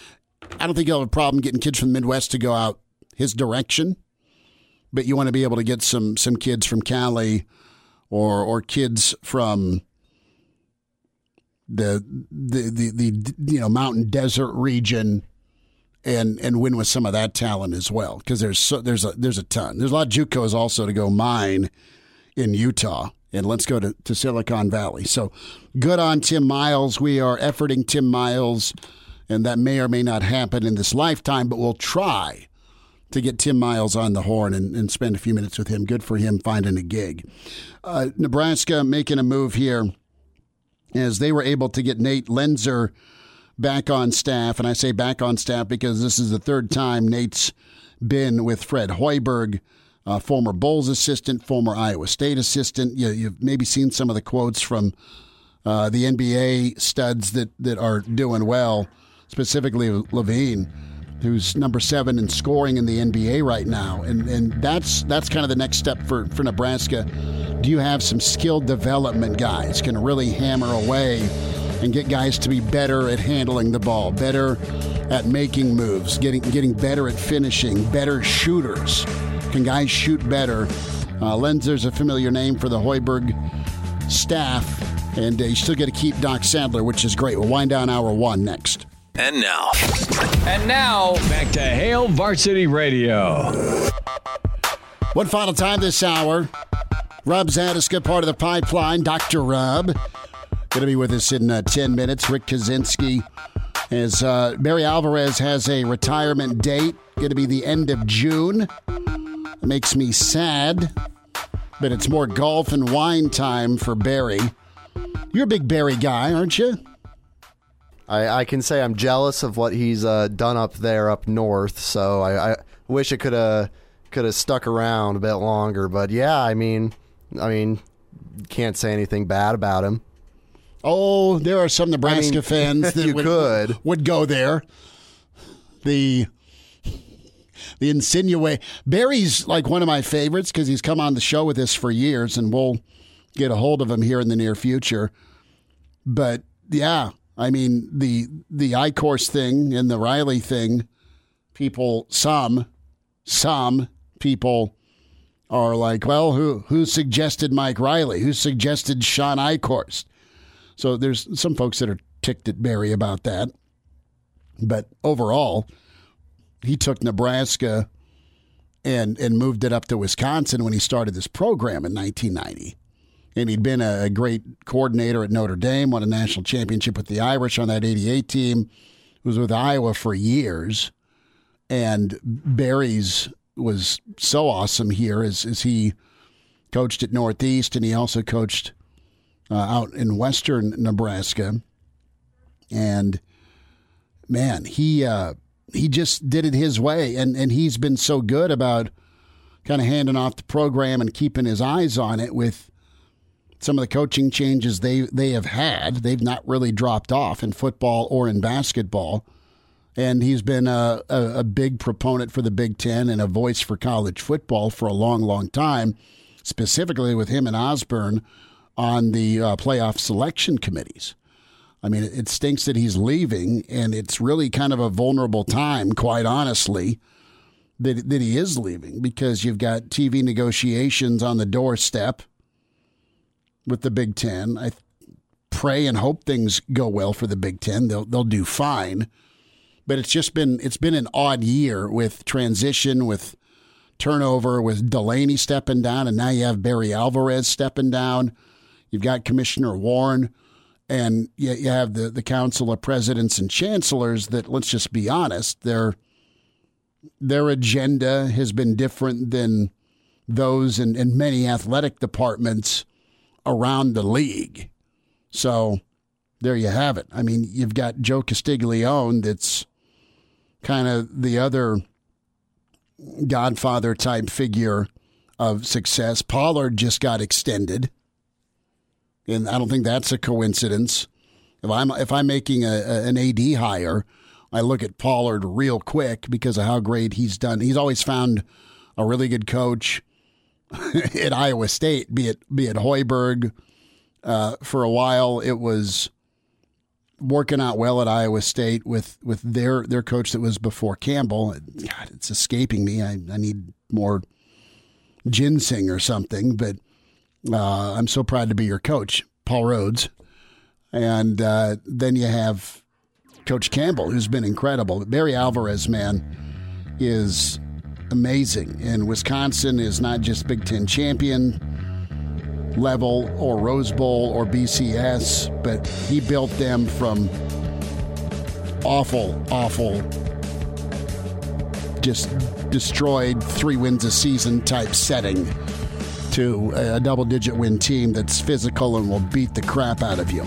I don't think he'll have a problem getting kids from the Midwest to go out his direction, but you want to be able to get some some kids from Cali or or kids from the the the, the you know mountain desert region and and win with some of that talent as well because there's so, there's a there's a ton there's a lot of JUCOs also to go mine in Utah and let's go to, to Silicon Valley. So good on Tim Miles. We are efforting Tim Miles, and that may or may not happen in this lifetime, but we'll try to get Tim Miles on the horn and, and spend a few minutes with him. Good for him finding a gig. Uh, Nebraska making a move here as they were able to get Nate Loenser back on staff. And I say back on staff because this is the third time Nate's been with Fred Hoiberg uh, former Bulls assistant, former Iowa State assistant. You, have maybe seen some of the quotes from uh, the NBA studs that, that are doing well, specifically LaVine. who's number seven in scoring in the NBA right now. And, and that's, that's kind of the next step for, for Nebraska. Do you have some skill development guys can really hammer away and get guys to be better at handling the ball, better at making moves, getting, getting better at finishing, better shooters? Can guys shoot better? Uh, Loenser's a familiar name for the Hoiberg staff, and uh, you still get to keep Doc Sadler, which is great. We'll wind down hour one next. And now. And now, back to Hail Varsity Radio. One final time this hour. Rob Zatechka, part of the pipeline. Dr. Rob. Going to be with us in uh, 10 minutes. Rick Kaczenski. As uh, Barry Alvarez has a retirement date, going to be the end of June. It makes me sad, but it's more golf and wine time for Barry. You're a big Barry guy, aren't you? I, I can say I'm jealous of what he's uh, done up there up north. So I, I wish it could have could have stuck around a bit longer. But yeah, I mean, I mean, can't say anything bad about him. Oh, there are some Nebraska I mean, fans *laughs* that would, could. would go there. The the insinuate Barry's like one of my favorites because he's come on the show with us for years, and we'll get a hold of him here in the near future. But yeah, I mean the the Eichorst thing and the Riley thing, people some some people are like, well, who who suggested Mike Riley? Who suggested Shawn Eichorst? So there's some folks that are ticked at Barry about that. But overall, he took Nebraska and and moved it up to Wisconsin when he started this program in 1990. And he'd been a great coordinator at Notre Dame, won a national championship with the Irish on that 88 team, was with Iowa for years. And Barry's was so awesome here as, as he coached at Northeast and he also coached uh, out in western Nebraska. And man, he uh, he just did it his way, and and he's been so good about kind of handing off the program and keeping his eyes on it with some of the coaching changes they they have had. They've not really dropped off in football or in basketball. And he's been a, a, a big proponent for the Big Ten and a voice for college football for a long, long time, specifically with him and Osborne on the uh, playoff selection committees. I mean, it stinks that he's leaving, and it's really kind of a vulnerable time, quite honestly, that, that he is leaving because you've got TV negotiations on the doorstep with the Big Ten. I pray and hope things go well for the Big Ten. They'll they'll do fine, but it's just been it's been an odd year with transition, with turnover, with Delaney stepping down, and now you have Barry Alvarez stepping down. You've got Commissioner Warren, and you, you have the, the Council of Presidents and Chancellors that, let's just be honest, their, their agenda has been different than those in, in many athletic departments around the league. So there you have it. I mean, you've got Joe Castiglione that's kind of the other godfather type figure of success. Pollard just got extended and I don't think that's a coincidence. If I'm if I'm making a, a, an AD hire, I look at Pollard real quick because of how great he's done. He's always found a really good coach *laughs* at Iowa State, be it be it Hoiberg. Uh, for a while, it was working out well at Iowa State with with their their coach that was before Campbell. God, it's escaping me. I, I need more ginseng or something, but uh, I'm so proud to be your coach, Paul Rhoads. And uh, then you have Coach Campbell, who's been incredible. Barry Alvarez, man, is amazing. And Wisconsin is not just Big Ten champion level or Rose Bowl or BCS, but he built them from awful, awful, just destroyed three wins a season type setting to a double digit win team that's physical and will beat the crap out of you.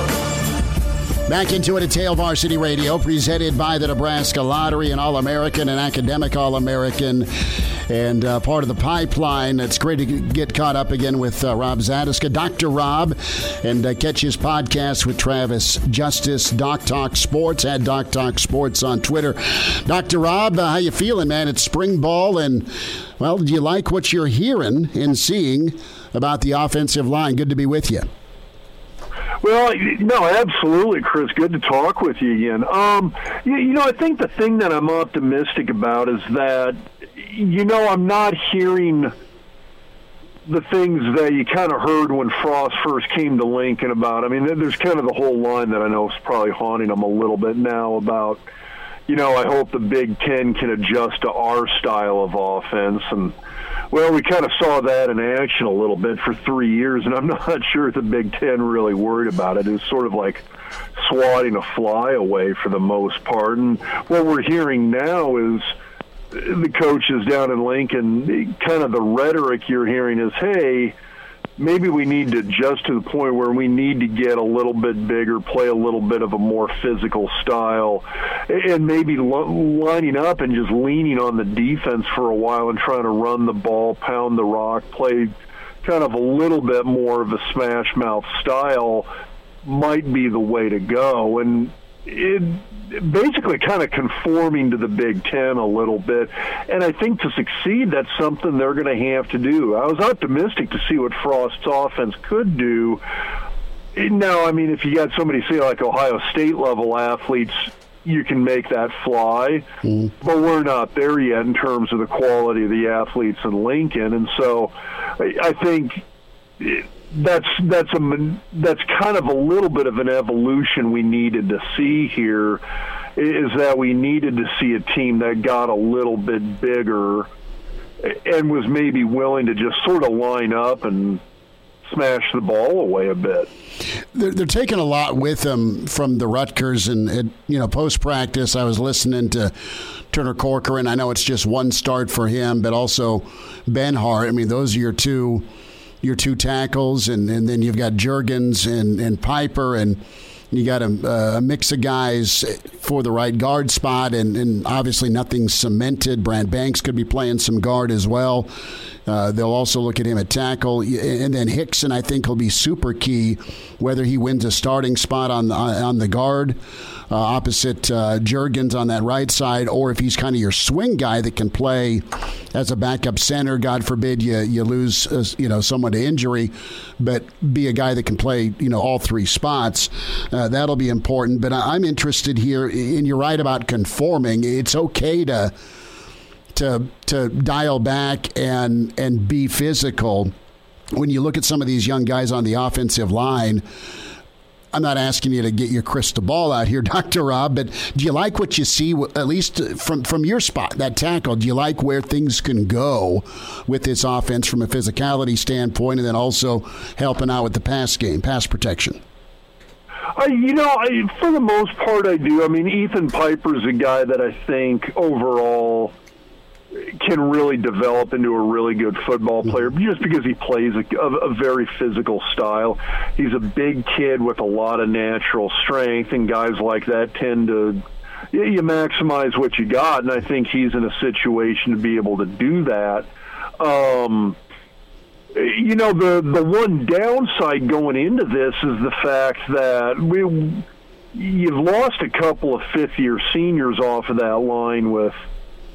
Back into it at Hail Varsity Radio, presented by the Nebraska Lottery, an All American, an academic All American, and uh, part of the pipeline. It's great to get caught up again with uh, Rob Zatechka, Dr. Rob, and uh, catch his podcast with Travis Justice, Doc Talk Sports, at Doc Talk Sports on Twitter. Dr. Rob, uh, how you feeling, man? It's spring ball, and, well, do you like what you're hearing and seeing about the offensive line? Good to be with you. Well, no, absolutely, Chris. Good to talk with you again. Um, you, you know, I think the thing that I'm optimistic about is that, you know, I'm not hearing the things that you kind of heard when Frost first came to Lincoln about. I mean, there's kind of the whole line that I know is probably haunting them a little bit now about, you know, I hope the Big Ten can adjust to our style of offense. And, well, we kind of saw that in action a little bit for three years, and I'm *laughs* not sure if the Big Ten really worried about it. It's sort of like swatting a fly away for the most part. And what we're hearing now is the coaches down in Lincoln, kind of the rhetoric you're hearing is, hey, maybe we need to adjust to the point where we need to get a little bit bigger, play a little bit of a more physical style, and maybe lining up and just leaning on the defense for a while and trying to run the ball, pound the rock, play kind of a little bit more of a smash mouth style might be the way to go. And it basically kind of conforming to the Big Ten a little bit. And I think to succeed, that's something they're going to have to do. I was optimistic to see what Frost's offense could do. Now, I mean, if you got somebody, say, like Ohio State level athletes, you can make that fly, mm. but we're not there yet in terms of the quality of the athletes in Lincoln. And so I, I think. It, that's that's a that's kind of a little bit of an evolution we needed to see here is that we needed to see a team that got a little bit bigger and was maybe willing to just sort of line up and smash the ball away a bit. They're, they're taking a lot with them from the Rutgers, and, you know, post practice, I was listening to Turner Corcoran. I know it's just one start for him, but also Benhart. I mean, those are your two your two tackles, and, and then you've got Jurgens and, and Piper, and you got a, uh, a, mix of guys for the right guard spot, and, and obviously nothing cemented. Brant Banks could be playing some guard as well. Uh, they'll also look at him at tackle, and then Hixson. I think will be super key, whether he wins a starting spot on the, on the guard uh, opposite uh, Jurgens on that right side, or if he's kind of your swing guy that can play as a backup center. God forbid you you lose uh, you know someone to injury, but be a guy that can play you know all three spots. Uh, that'll be important. But I'm interested here, and you're right about conforming. It's okay to to to dial back and and be physical. When you look at some of these young guys on the offensive line, I'm not asking you to get your crystal ball out here, *laughs* Dr. Rob, but do you like what you see, at least from, from your spot, that tackle? Do you like where things can go with this offense from a physicality standpoint and then also helping out with the pass game, pass protection? Uh, you know, I, for the most part, I do. I mean, Ethan Piper's a guy that I think overall can really develop into a really good football player just because he plays a, a, very physical style. He's a big kid with a lot of natural strength, and guys like that tend to you, you maximize what you got. And I think he's in a situation to be able to do that. Um, you know, the the one downside going into this is the fact that we you've lost a couple of fifth year seniors off of that line with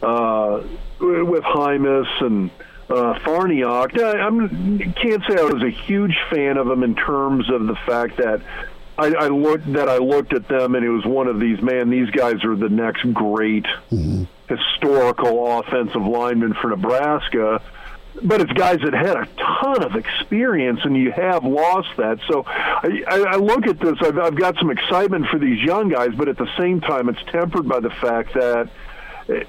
uh, with Jaimes and uh, Farniok. I can't say I was a huge fan of them in terms of the fact that I, I looked that I looked at them and it was one of these man. These guys are the next great mm-hmm. historical offensive lineman for Nebraska. But it's guys that had a ton of experience, and you have lost that. So I, I look at this. I've, I've got some excitement for these young guys, but at the same time, it's tempered by the fact that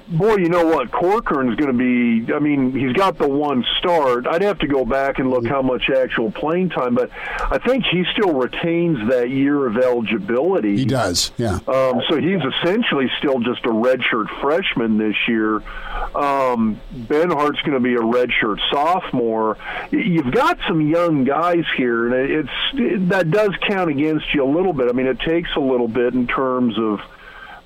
boy, you know what? Corcoran's going to be. I mean, he's got the one start. I'd have to go back and look how much actual playing time, but I think he still retains that year of eligibility. He does, yeah. Um, so he's essentially still just a redshirt freshman this year. Um, Benhart's going to be a redshirt sophomore. You've got some young guys here, and it's it, that does count against you a little bit. I mean, it takes a little bit in terms of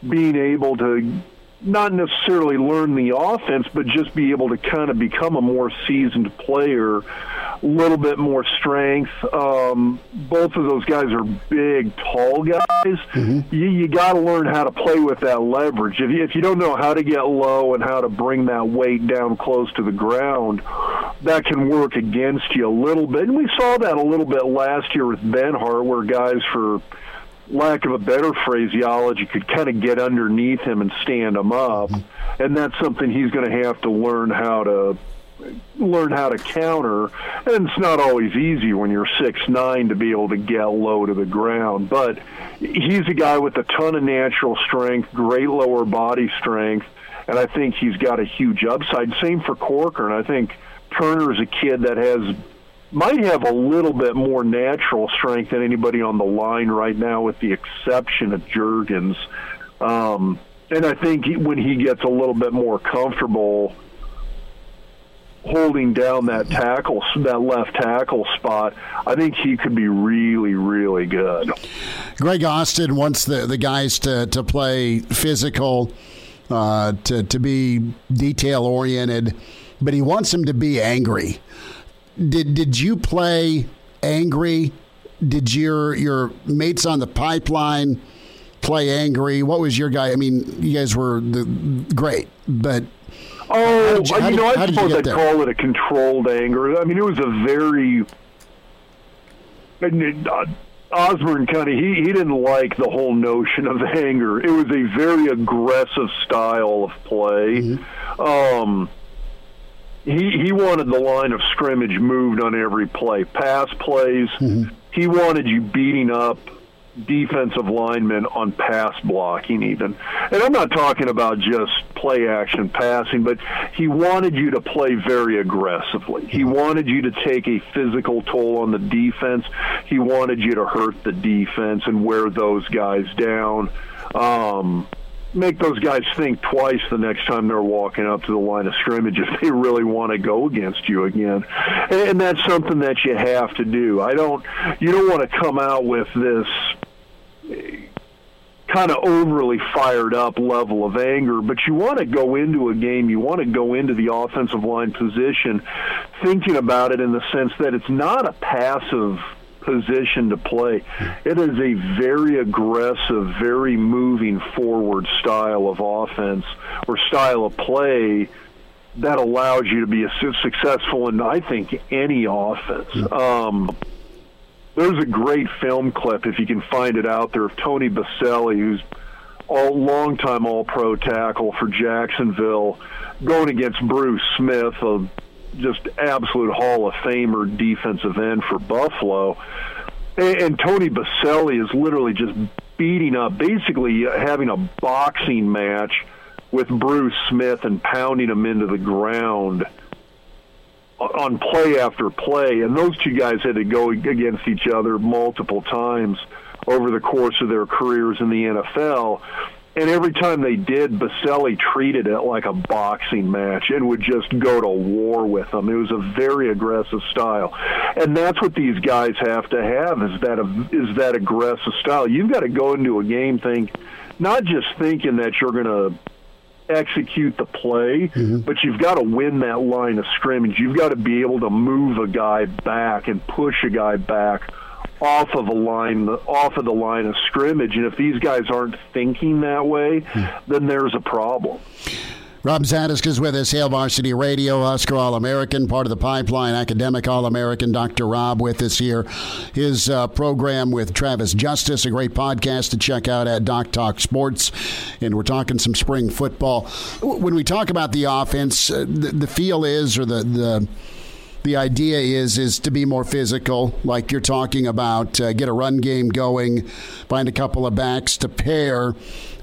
being able to not necessarily learn the offense, but just be able to kind of become a more seasoned player, a little bit more strength. Um, both of those guys are big, tall guys. Mm-hmm. You, you got to learn how to play with that leverage. If you, if you don't know how to get low and how to bring that weight down close to the ground, that can work against you a little bit. And we saw that a little bit last year with Benhart, where guys for – lack of a better phraseology, could kind of get underneath him and stand him up. Mm-hmm. And that's something he's going to have to learn how to learn how to counter. And it's not always easy when you're six nine to be able to get low to the ground. But he's a guy with a ton of natural strength, great lower body strength, and I think he's got a huge upside. Same for Corker, and I think Turner's a kid that has might have a little bit more natural strength than anybody on the line right now, with the exception of Jurgens. Um, and I think when he gets a little bit more comfortable holding down that tackle, that left tackle spot, I think he could be really, really good. Greg Austin wants the, the guys to, to play physical, uh, to, to be detail oriented, but he wants them to be angry. Did did you play angry? Did your your mates on the pipeline play angry? What was your guy? I mean, you guys were the, great, but Oh, did you- you know, how I did suppose I'd there? call it a controlled anger. I mean, it was a very. uh, Osborne kind of he, he didn't like the whole notion of anger. It was a very aggressive style of play. Mm-hmm. Um, he he wanted the line of scrimmage moved on every play. Pass plays. Mm-hmm. He wanted you beating up defensive linemen on pass blocking even. And I'm not talking about just play action passing, but he wanted you to play very aggressively. He wanted you to take a physical toll on the defense. He wanted you to hurt the defense and wear those guys down. Um make those guys think twice the next time they're walking up to the line of scrimmage if they really want to go against you again. And, that's something that you have to do. I don't you don't want to come out with this eh, kind of overly fired up level of anger, but you want to go into a game, you want to go into the offensive line position thinking about it in the sense that it's not a passive position to play. It is a very aggressive, very moving forward style of offense or style of play that allows you to be a successful in I think any offense. Um, there's a great film clip if you can find it out there of Tony Boselli, who's all longtime All Pro tackle for Jacksonville, going against Bruce Smith, a just absolute Hall of Famer defensive end for Buffalo. And, and Tony Boselli is literally just beating up, basically having a boxing match with Bruce Smith and pounding him into the ground on play after play, and those two guys had to go against each other multiple times over the course of their careers in the NFL. And every time they did, Boselli treated it like a boxing match and would just go to war with them. It was a very aggressive style, and that's what these guys have to have is that is that aggressive style. You've got to go into a game think, not just thinking that you're going to execute the play, mm-hmm. but you've got to win that line of scrimmage. You've got to be able to move a guy back and push a guy back off of a line off of the line of scrimmage. And if these guys aren't thinking that way, then there's a problem. Rob Zatechka is with us, Hail Varsity Radio, Husker All American, part of the pipeline, academic All American. Dr. Rob with us here. His uh, program with Travis Justice, a great podcast to check out at Doc Talk Sports. And we're talking some spring football. When we talk about the offense, uh, the, the feel is, or the, the the idea is is to be more physical, like you're talking about. Uh, get a run game going, find a couple of backs to pair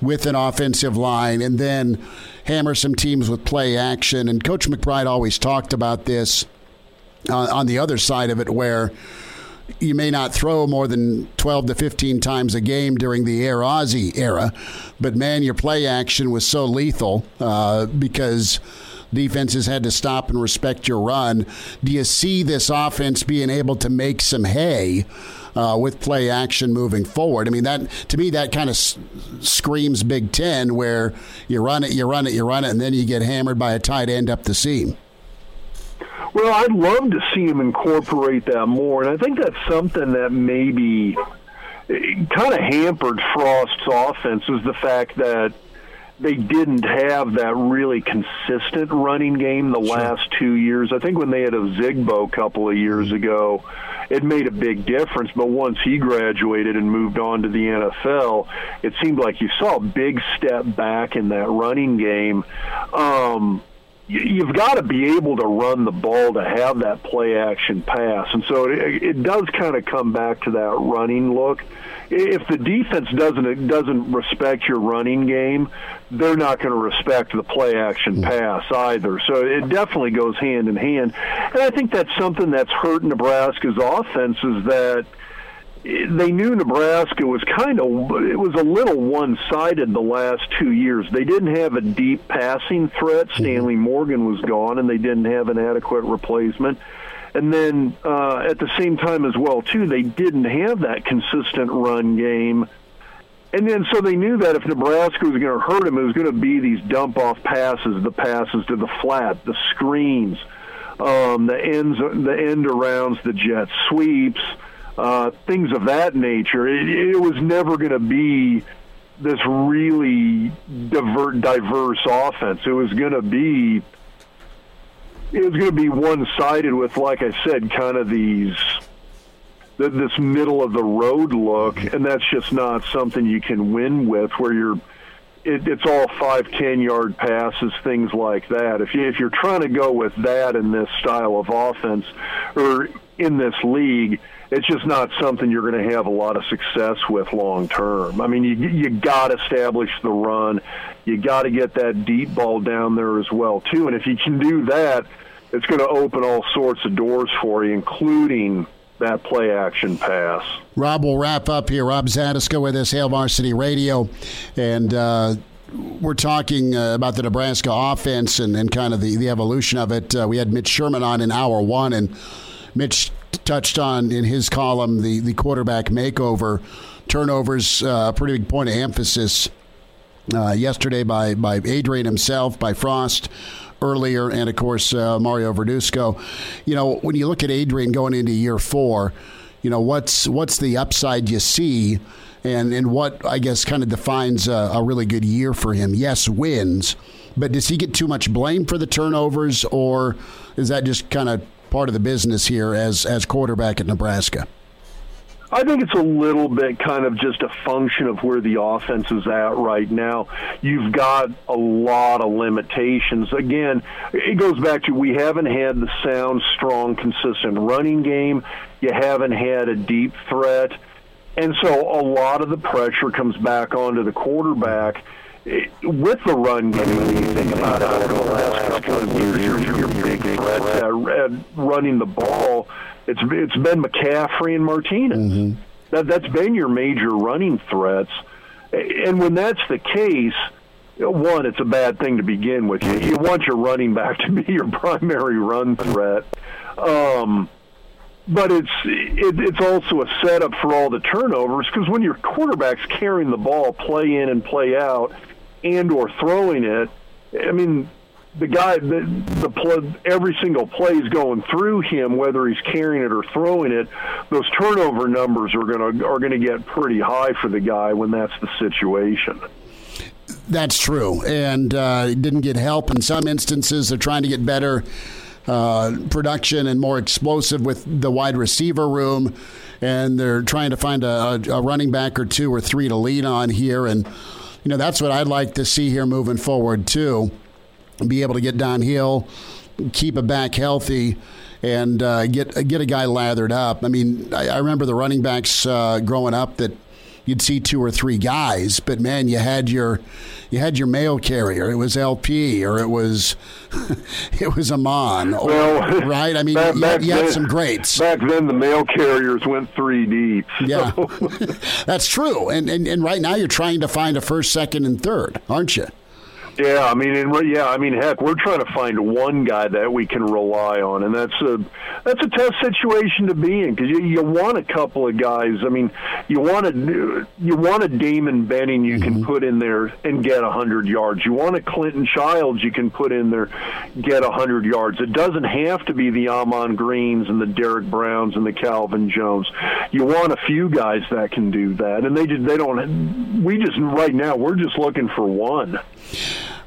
with an offensive line, and then hammer some teams with play action. And Coach McBride always talked about this uh, on the other side of it, where you may not throw more than 12 to 15 times a game during the Air Aussie era, but man, your play action was so lethal uh, because defenses had to stop and respect your run. Do you see this offense being able to make some hay uh, with play action moving forward? I mean, that to me that kind of s- screams Big Ten, where you run it, you run it, you run it, and then you get hammered by a tight end up the seam. Well, I'd love to see him incorporate that more, and I think that's something that maybe kind of hampered Frost's offense was the fact that they didn't have that really consistent running game the last two years. I think when they had Ozigbo a couple of years ago, it made a big difference. But once he graduated and moved on to the NFL, it seemed like you saw a big step back in that running game. Um, you've got to be able to run the ball to have that play action pass. And so it, it does kind of come back to that running look. If the defense doesn't doesn't respect your running game, they're not going to respect the play action mm. pass either. So it definitely goes hand in hand. And I think that's something that's hurt Nebraska's offense is that they knew Nebraska was kind of it was a little one-sided the last two years. They didn't have a deep passing threat. Mm-hmm. Stanley Morgan was gone, and they didn't have an adequate replacement. And then uh, at the same time as well, too, they didn't have that consistent run game. And then so they knew that if Nebraska was going to hurt them, it was going to be these dump-off passes, the passes to the flat, the screens, um, the ends, the end arounds, the jet sweeps uh, things of that nature. It, it was never going to be this really diver- diverse offense. It was going to be it was going to be one-sided with, like I said, kind of these this middle of the road look, and that's just not something you can win with. Where you're, it, it's all five, ten yard passes, things like that. If you if you're trying to go with that in this style of offense or in this league, it's just not something you're going to have a lot of success with long term. I mean, you you got to establish the run, you got to get that deep ball down there as well too. And if you can do that, it's going to open all sorts of doors for you, including that play action pass. Rob will wrap up here. Rob Zatechka with us, Hail Varsity Radio, and. Uh, we're talking uh, about the Nebraska offense and, and kind of the, the evolution of it. Uh, we had Mitch Sherman on in hour one, and Mitch touched on in his column the, the quarterback makeover. Turnovers, uh, a pretty big point of emphasis uh, yesterday by, by Adrian himself, by Frost earlier, and of course, uh, Mario Verduzco. You know, when you look at Adrian going into year four, you know, what's, what's the upside you see? And, and what I guess kind of defines a, a really good year for him. Yes, wins, but does he get too much blame for the turnovers, or is that just kind of part of the business here as as quarterback at Nebraska? I think it's a little bit kind of just a function of where the offense is at right now. You've got a lot of limitations. Again, it goes back to we haven't had the sound, strong, consistent running game. You haven't had a deep threat. And so a lot of the pressure comes back onto the quarterback with the run game, when you think about it over the last couple of years, your, your big threat at, running the ball, it's it's been McCaffrey and Martinez. Mm-hmm. That that's been your major running threats, and when that's the case. One, it's a bad thing to begin with. You, you want your running back to be your primary run threat. Um, but it's it, it's also a setup for all the turnovers because when your quarterback's carrying the ball play in and play out and or throwing it, I mean, the guy the the play, every single play is going through him, whether he's carrying it or throwing it. Those turnover numbers are gonna are gonna get pretty high for the guy when that's the situation. That's true, and uh, didn't get help in some instances. They're trying to get better uh, production and more explosive with the wide receiver room, and they're trying to find a, a running back or two or three to lean on here and you know, that's what I'd like to see here moving forward, too. Be able to get downhill, keep a back healthy, and uh, get get a guy lathered up. I mean, I, I remember the running backs uh, growing up that you'd see two or three guys, but man, you had your you had your mail carrier. It was LP or it was *laughs* it was Ahman. Well, right? I mean, back, you, back you had then, some greats. Back then, the mail carriers went three deep. So. Yeah, *laughs* that's true. And, and and right now, you're trying to find a first, second, and third, aren't you? Yeah, I mean, and, yeah, I mean, heck, we're trying to find one guy that we can rely on, and that's a that's a tough situation to be in because you, you want a couple of guys. I mean, you want a you want a Damon Benning you mm-hmm. can put in there and get a hundred yards. You want a Clinton Childs you can put in there, get a hundred yards. It doesn't have to be the Ahman Greens and the Derrick Browns and the Calvin Jones. You want a few guys that can do that, and they just they don't. We just right now we're just looking for one.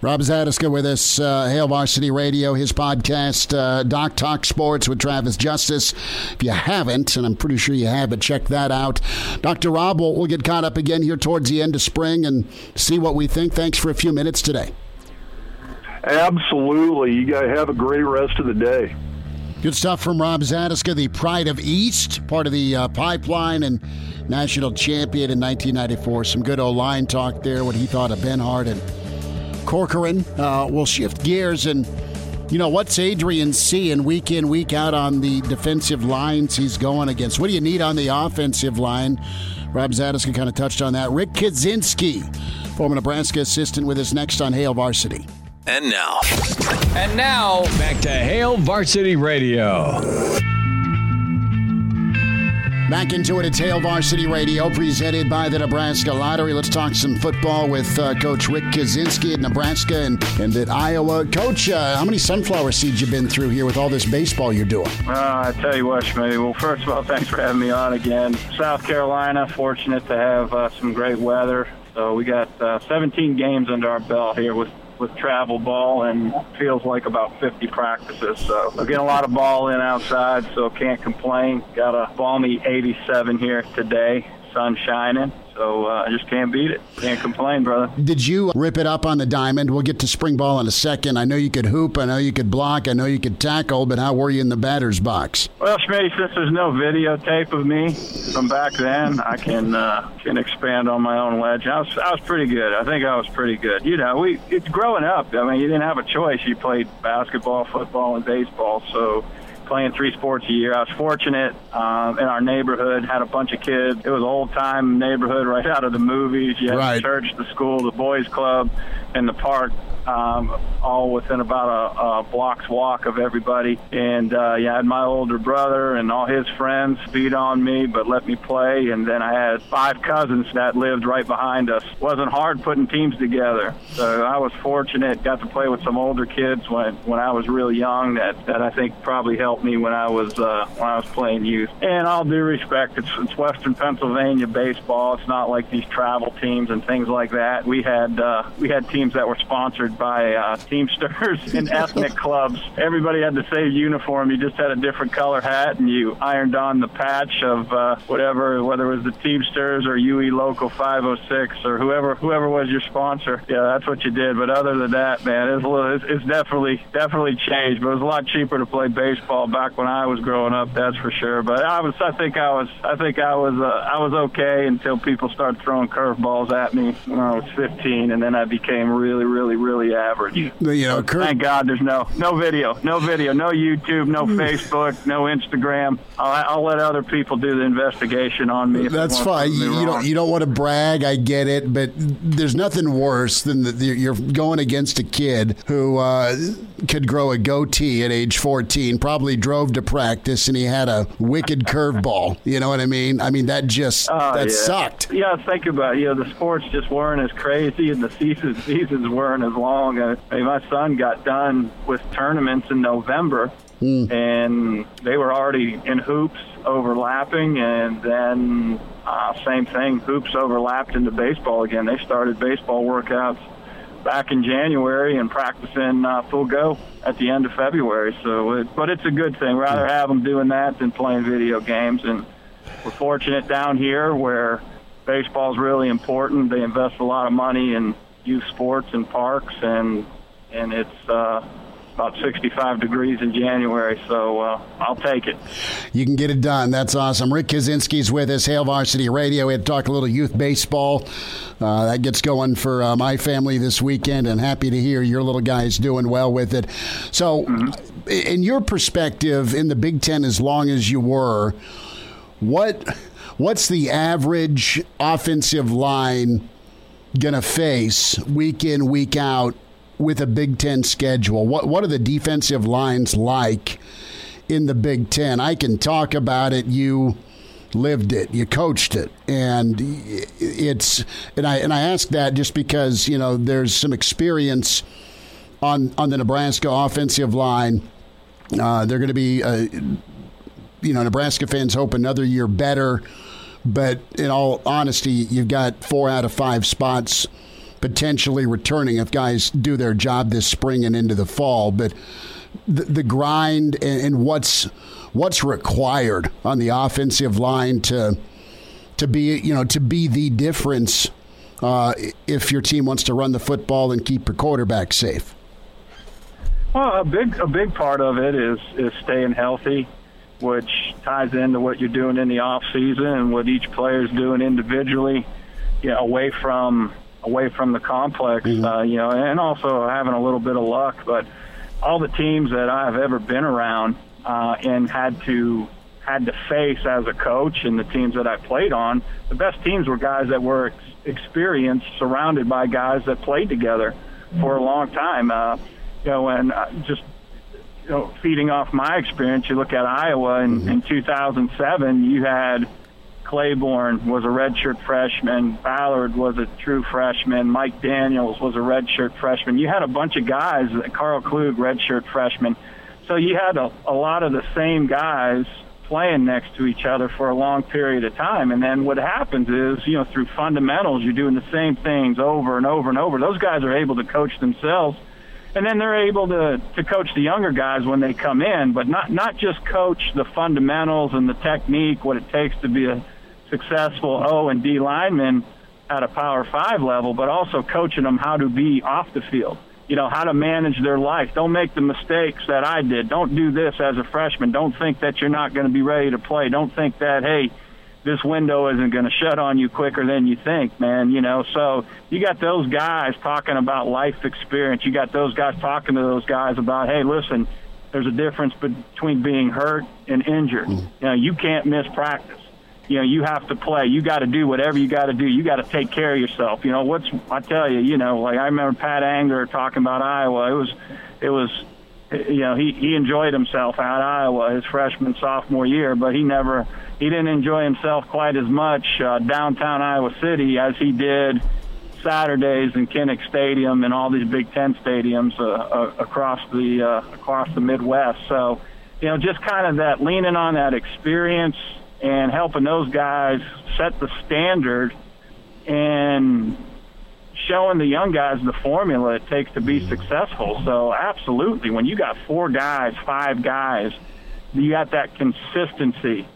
Rob Zatechka with us, uh, Hail Varsity Radio, his podcast, uh, Doc Talk Sports with Travis Justice. If you haven't, and I'm pretty sure you have, but check that out. Dr. Rob, we'll, we'll get caught up again here towards the end of spring and see what we think. Thanks for a few minutes today. absolutely. You got to have a great rest of the day. Good stuff from Rob Zatechka, the Pride of East, part of the uh, pipeline and national champion in 1994. Some good old line talk there, what he thought of Benhart and Corcoran. Uh, we'll shift gears and. You know, what's Adrian seeing week in, week out on the defensive lines he's going against? What do you need on the offensive line? Rob Zatechka kind of touched on that. Rick Kaczenski, former Nebraska assistant, with us next on Hail Varsity. And now. And now, back to Hail Varsity Radio. Back into it at Hail Varsity Radio, presented by the Nebraska Lottery. Let's talk some football with uh, Coach Rick Kaczenski at Nebraska and, and at Iowa. Coach, uh, how many sunflower seeds you been through here with all this baseball you're doing? Uh, I tell you what, Schmitty. Well, first of all, thanks for having me on again. South Carolina, fortunate to have uh, some great weather. So we got uh, 17 games under our belt here with with travel ball and feels like about 50 practices. So we're getting a lot of ball in outside, so can't complain. Got a balmy 87 here today, sun shining. So uh, I just can't beat it. Can't complain, brother. Did you rip it up on the diamond? We'll get to spring ball in a second. I know you could hoop. I know you could block. I know you could tackle. But how were you in the batter's box? Well, Schmitty, since there's no videotape of me from back then, I can uh, can expand on my own legend. I was I was pretty good. I think I was pretty good. You know, we it's growing up. I mean, you didn't have a choice. You played basketball, football, and baseball. So playing three sports a year. I was fortunate um, in our neighborhood, had a bunch of kids. It was old time neighborhood right out of the movies. You had Right. the church, the school, the boys club, and the park. Um, all within about a, a block's walk of everybody, and uh, yeah, I had my older brother and all his friends beat on me, but let me play. And then I had five cousins that lived right behind us. wasn't hard putting teams together, so I was fortunate. Got to play with some older kids when when I was really young. That that I think probably helped me when I was uh, when I was playing youth. And all due respect, it's, it's Western Pennsylvania baseball. It's not like these travel teams and things like that. We had uh, we had teams that were sponsored by uh, Teamsters and *laughs* ethnic clubs. Everybody had the same uniform. You just had a different color hat, and you ironed on the patch of uh, whatever, whether it was the Teamsters or UE Local 506 or whoever whoever was your sponsor. Yeah, that's what you did. But other than that, man, it's a little, it's, it's definitely definitely changed. But it was a lot cheaper to play baseball back when I was growing up. That's for sure. But I was, I think I was, I think I was, uh, I was okay until people started throwing curveballs at me when I was 15, and then I became really, really, really average. You know, Kurt, Thank God there's no no video, no video, no YouTube, no *laughs* Facebook, no Instagram. I'll, I'll let other people do the investigation on me. That's fine. You, you don't you don't want to brag. I get it, but there's nothing worse than you're going against a kid who uh, could grow a goatee at age 14. Probably drove to practice and he had a wicked *laughs* curveball. You know what I mean? I mean that just Oh, that yeah. sucked. Yeah, think about it. You know, the sports just weren't as crazy, and the seasons seasons weren't as long. Uh, I mean, my son got done with tournaments in November, and they were already in hoops overlapping, and then uh, same thing, hoops overlapped into baseball again. They started baseball workouts back in January and practicing uh, full go at the end of February. So, it, but it's a good thing. Rather have them doing that than playing video games. And we're fortunate down here where baseball is really important. They invest a lot of money in youth sports and parks, and and it's uh, about 65 degrees in January. So uh, I'll take it. You can get it done. That's awesome. Rick Kaczenski's with us, Hail Varsity Radio. We had to talk a little youth baseball. Uh, that gets going for uh, my family this weekend, and happy to hear your little guys doing well with it. So, in your perspective, in the Big Ten, as long as you were, what what's the average offensive line going to face week in, week out with a Big Ten schedule? What what are the defensive lines like in the Big Ten? I can talk about it. You lived it, you coached it, and it's and I and I ask that just because you know there's some experience on on the Nebraska offensive line. Uh, they're going to be, uh, you know, Nebraska fans hope another year better. But in all honesty, you've got four out of five spots potentially returning if guys do their job this spring and into the fall. But the, the grind and, and what's what's required on the offensive line to to be you know to be the difference uh, if your team wants to run the football and keep your quarterback safe. Well, a big a big part of it is is staying healthy, which ties into what you're doing in the off season and what each player is doing individually, you know, away from away from the complex, Mm-hmm. uh, you know, and also having a little bit of luck. But all the teams that I've ever been around uh, and had to had to face as a coach, and the teams that I played on, the best teams were guys that were ex- experienced, surrounded by guys that played together for a long time. Uh, you know, and uh, just you know, feeding off my experience, you look at Iowa in, mm-hmm. in 2007, you had Clayborn was a redshirt freshman, Ballard was a true freshman, Mike Daniels was a redshirt freshman. You had a bunch of guys, Karl Klug, redshirt freshman. So you had a, a lot of the same guys playing next to each other for a long period of time. And then what happens is, you know, through fundamentals, you're doing the same things over and over and over. Those guys are able to coach themselves and then they're able to to coach the younger guys when they come in, but not not just coach the fundamentals and the technique, what it takes to be a successful O and D lineman at a Power Five level, but also coaching them how to be off the field. You know how to manage their life. Don't make the mistakes that I did. Don't do this as a freshman. Don't think that you're not going to be ready to play. Don't think that hey, this window isn't going to shut on you quicker than you think, man. You know, so you got those guys talking about life experience. You got those guys talking to those guys about, hey, listen, there's a difference between being hurt and injured. Mm. You know, you can't miss practice. You know, you have to play. You got to do whatever you got to do. You got to take care of yourself. You know, what's I tell you, you know, like I remember Pat Angerer talking about Iowa. It was, it was you know, he, he enjoyed himself out of Iowa his freshman sophomore year, but he never he didn't enjoy himself quite as much uh, downtown Iowa City as he did Saturdays in Kinnick Stadium and all these Big Ten stadiums uh, uh, across the uh, across the Midwest. So, you know, just kind of that leaning on that experience and helping those guys set the standard and showing the young guys the formula it takes to be successful. So absolutely, when you got four guys, five guys, you got that consistency.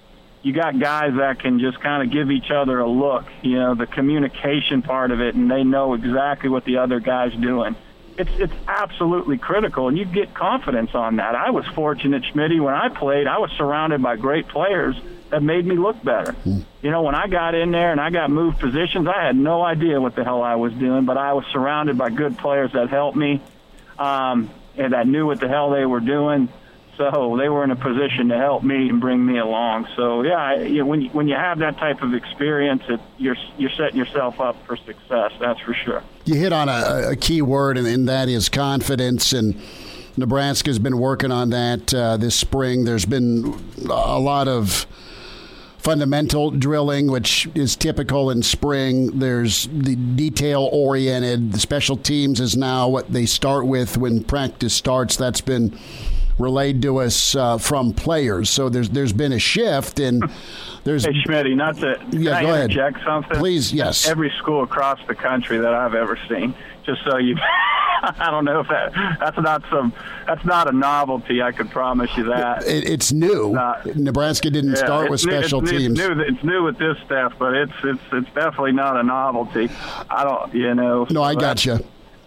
You got guys that can just kind of give each other a look, you know, the communication part of it, and they know exactly what the other guy's doing. It's it's absolutely critical, and you get confidence on that. I was fortunate, Schmitty, when I played, I was surrounded by great players that made me look better. You know, when I got in there and I got moved positions, I had no idea what the hell I was doing, but I was surrounded by good players that helped me um, and that knew what the hell they were doing. So they were in a position to help me and bring me along. So yeah, I, you know, when you, when you have that type of experience, it, you're you're setting yourself up for success. That's for sure. You hit on a, a key word, and, and that is confidence. And Nebraska's been working on that uh, this spring. There's been a lot of fundamental drilling, which is typical in spring. There's the detail oriented. The special teams is now what they start with when practice starts. That's been relayed to us uh, from players. So there's there's been a shift, and *laughs* there's Hey Schmitty, not to Yeah, go ahead. something? Please, yes. Every school across the country that I've ever seen, just so you. *laughs* *laughs* I don't know if that that's not some that's not a novelty. I could promise you that. it, it's new. Not- Nebraska didn't Yeah, start with new- special it's new, teams. It's new, it's new with this stuff, but it's it's it's definitely not a novelty. I don't, you know. No, I got you.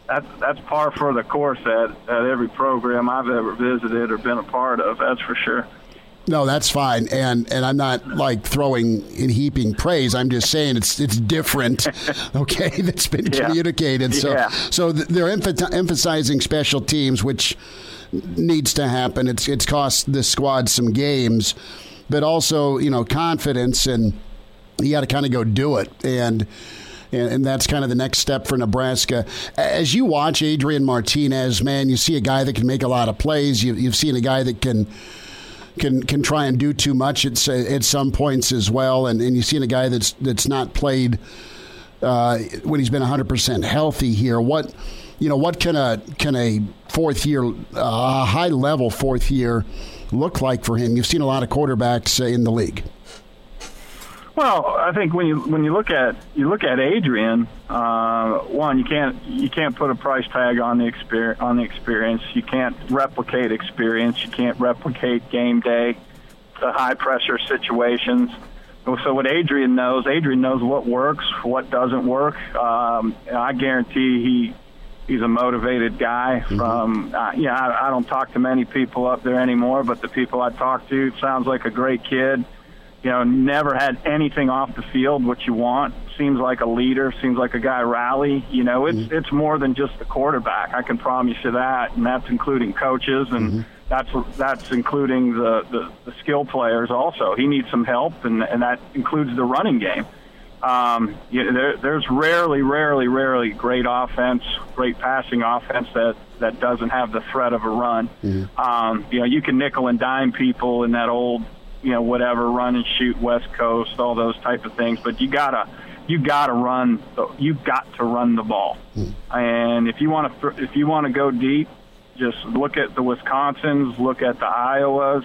That's that's par for the course at at every program I've ever visited or been a part of. That's for sure. No, that's fine, and and I'm not like throwing in heaping praise. I'm just saying it's it's different. *laughs* Okay, that's been Yeah. communicated. So Yeah. so they're emph- emphasizing special teams, which needs to happen. It's it's cost the squad some games, but also you know confidence, and you got to kind of go do it and. And, and that's kind of the next step for Nebraska. As you watch Adrian Martinez, man, you see a guy that can make a lot of plays. You, you've seen a guy that can can can try and do too much at at some points as well. And and you've seen a guy that's that's not played uh, when he's been 100 percent healthy here. What you know? What can a can a fourth year, uh, high level fourth year look like for him? You've seen a lot of quarterbacks uh, in the league. Well, I think when you when you look at you look at Adrian, uh, one you can't you can't put a price tag on the experience on the experience. You can't replicate experience. You can't replicate game day, the high pressure situations. So what Adrian knows, Adrian knows what works, what doesn't work. Um, I guarantee he he's a motivated guy. From uh, yeah, I, I don't talk to many people up there anymore, but the people I talk to sounds like a great kid. You know, never had anything off the field what you want. Seems like a leader. Seems like a guy rally. You know, it's it's more than just the quarterback. I can promise you that, and that's including coaches and. That's that's including the, the, the skill players also. He needs some help, and, and that includes the running game. Um, you know, there, there's rarely, rarely, rarely great offense, great passing offense that, that doesn't have the threat of a run. Um, you know, you can nickel and dime people in that old, you know, whatever run and shoot West Coast, all those type of things. But you gotta, you gotta run. You got to run the ball. And if you want to, if you want to go deep, just look at the Wisconsins, look at the Iowas.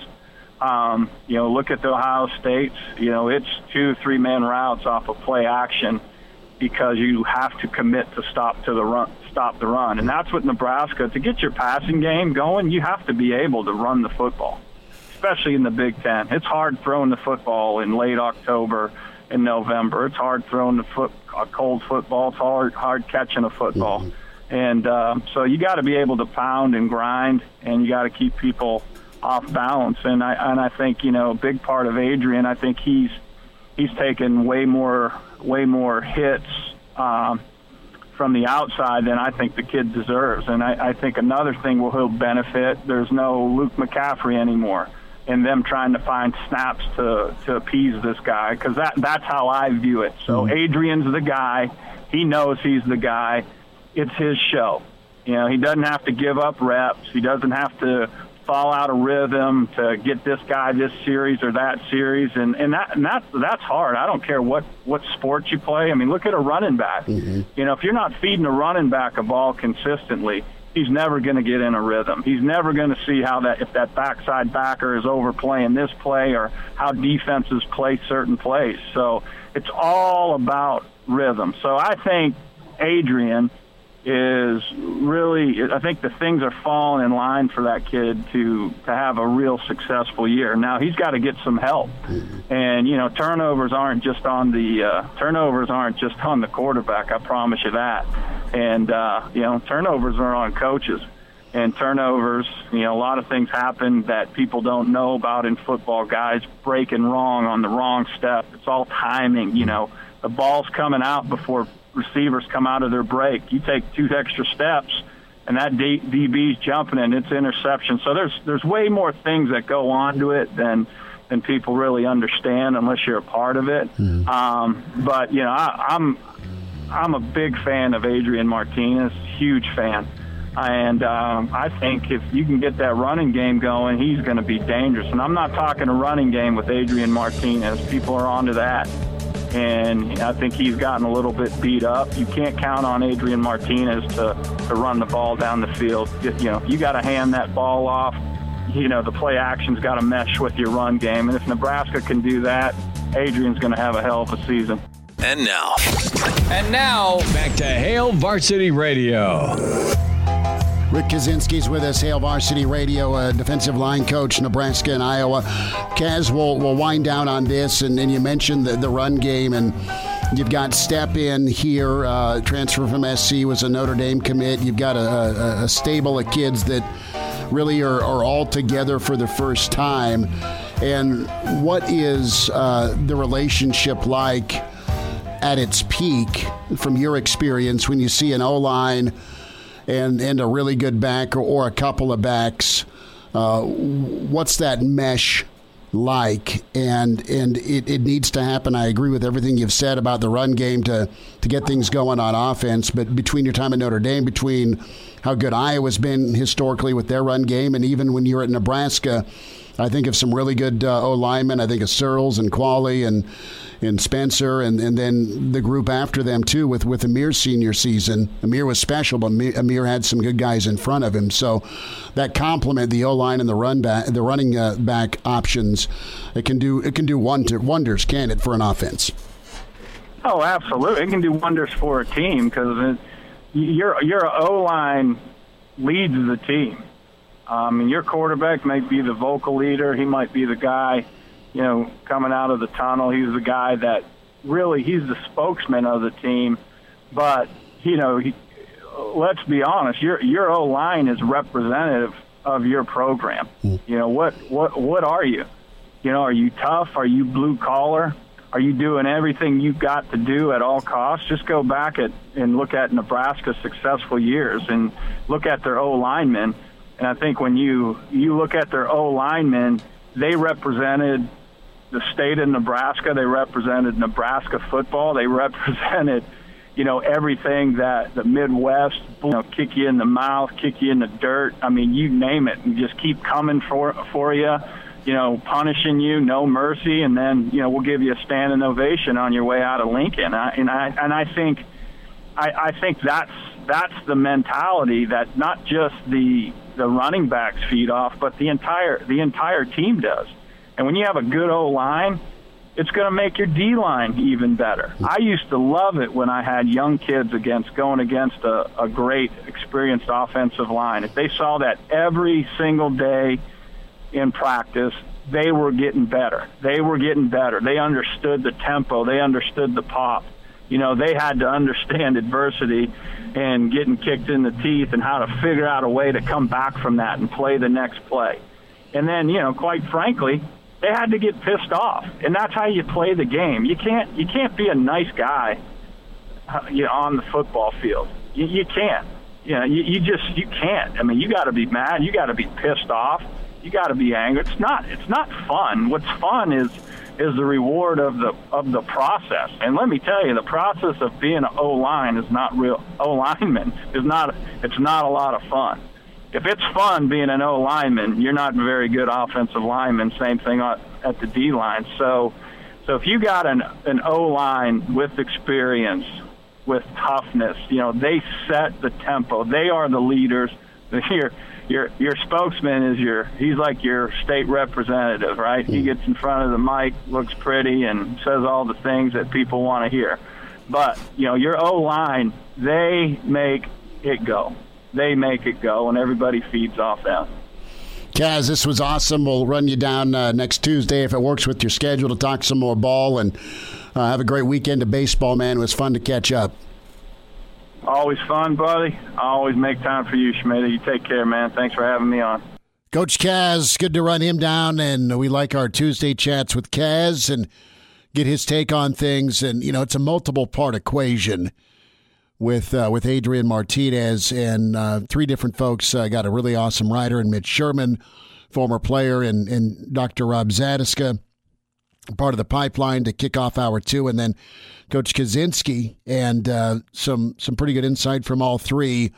Um, you know, look at the Ohio States. You know, it's two, three man routes off of play action because you have to commit to stop to the run, stop the run, and that's what Nebraska. To get your passing game going, you have to be able to run the football, especially in the Big Ten. It's hard throwing the football in late October and November. It's hard throwing the foot, a cold football. It's hard, hard catching a football. And uh, so you got to be able to pound and grind, and you got to keep people off balance. And I and I think you know a big part of Adrian. I think he's he's taken way more way more hits um, from the outside than I think the kid deserves. And I, I think another thing will he'll benefit. There's no Luke McCaffrey anymore. And them trying to find snaps to, to appease this guy because that that's how I view it. So mm-hmm. Adrian's the guy. He knows he's the guy it's his show. You know, he doesn't have to give up reps. He doesn't have to fall out of rhythm to get this guy this series or that series, and and that and that's that's hard. I don't care what what sport you play. I mean, look at a running back. Mm-hmm. You know, if you're not feeding a running back a ball consistently, he's never going to get in a rhythm. He's never going to see how that if that backside backer is overplaying this play or how defenses play certain plays. So it's all about rhythm. So I think Adrian is really I think the things are falling in line for that kid to to have a real successful year. Now he's got to get some help, and you know turnovers aren't just on the uh, turnovers aren't just on the quarterback. I promise you that, and uh, you know turnovers are on coaches. And turnovers, you know, a lot of things happen that people don't know about in football. Guys breaking wrong on the wrong step. It's all timing. You know, the ball's coming out before receivers come out of their break. You take two extra steps, and that D- DB's jumping and it's interception. So there's there's way more things that go on to it than than people really understand unless you're a part of it. Um, but you know, I, I'm I'm a big fan of Adrian Martinez, huge fan. And um, I think if you can get that running game going, he's going to be dangerous. And I'm not talking a running game with Adrian Martinez. People are onto that and I think he's gotten a little bit beat up. You can't count on Adrian Martinez to, to run the ball down the field. You know, you got to hand that ball off. You know, the play action's got to mesh with your run game, and if Nebraska can do that, Adrian's going to have a hell of a season. And now. And now, back to Hail Varsity Radio. Rick Kaczenski's with us, Hail Varsity Radio, uh, defensive line coach, Nebraska and Iowa. Kaz, we'll, we'll wind down on this, and, and you mentioned the, the run game, and you've got Stepp in here, uh, transfer from SC, was a Notre Dame commit. You've got a, a, a stable of kids that really are, are all together for the first time. And what is uh, the relationship like at its peak from your experience when you see an O line? And and a really good back or, or a couple of backs. Uh, what's that mesh like? And and it, it needs to happen. I agree with everything you've said about the run game to to get things going on offense. But between your time at Notre Dame, between how good Iowa's been historically with their run game, and even when you're at Nebraska. I think of some really good uh, O linemen. I think of Sirles and Qvale and and Spencer, and, and then the group after them too with with Ameer's senior season. Ameer was special, but Ameer, had some good guys in front of him. So that complement the O line and the run back, the running uh, back options, it can do it can do wonder, wonders, can it, for an offense? Oh, absolutely. It can do wonders for a team because your your O line leads the team. Um, and your quarterback might be the vocal leader. He might be the guy, you know, coming out of the tunnel. He's the guy that really he's the spokesman of the team. But you know, he, let's be honest, your your O line is representative of your program. You know what what what are you? You know, are you tough? Are you blue collar? Are you doing everything you've got to do at all costs? Just go back at, and look at Nebraska's successful years and look at their O linemen. And I think when you you look at their O linemen, they represented the state of Nebraska. They represented Nebraska football. They *laughs* represented, you know, everything that the Midwest, you know, kick you in the mouth, kick you in the dirt. I mean, you name it, and just keep coming for for you. You know, punishing you, no mercy, and then you know we'll give you a standing ovation on your way out of Lincoln. I, and I and I think, I, I think that's that's the mentality that not just the the running backs feed off, but the entire the entire team does. And when you have a good O line, it's going to make your D line even better. I used to love it when I had young kids against going against a, a great experienced offensive line. If they saw that every single day in practice, they were getting better. They were getting better. They understood the tempo. They understood the pop. You know, they had to understand *laughs* adversity and getting kicked in the teeth and how to figure out a way to come back from that and play the next play. And then, you know, quite frankly, they had to get pissed off, and that's how you play the game. You can't you can't be a nice guy uh, you know, on the football field. You, you can't. You know, you, you just you can't. I mean, you got to be mad. You got to be pissed off. You got to be angry. It's not it's not fun. What's fun is is the reward of the of the process. And let me tell you, the process of being an O line is not real. O lineman is not. It's not a lot of fun if it's fun being an O lineman, you're not a very good offensive lineman. Same thing at the D line. So, so if you got an an O line with experience, with toughness, you know they set the tempo. They are the leaders. *laughs* Your your your spokesman is your he's like your state representative, right? He gets in front of the mic, looks pretty, and says all the things that people want to hear. But you know your O line, they make it go they make it go, and everybody feeds off that. Kaz, this was awesome. We'll run you down uh, next Tuesday if it works with your schedule to talk some more ball and uh, have a great weekend of baseball, man. It was fun to catch up. Always fun, buddy. I always make time for you, Schmidt. You take care, man. Thanks for having me on. Coach Kaz, good to run him down, and we like our Tuesday chats with Kaz and get his take on things. And you know, it's a multiple part equation with uh, with Adrian Martinez and uh, three different folks. Uh, got a really awesome writer in Mitch Sherman, former player, and, and Dr. Rob Zatechka, part of the pipeline to kick off hour two, and then Coach Kaczenski and uh, some some pretty good insight from all three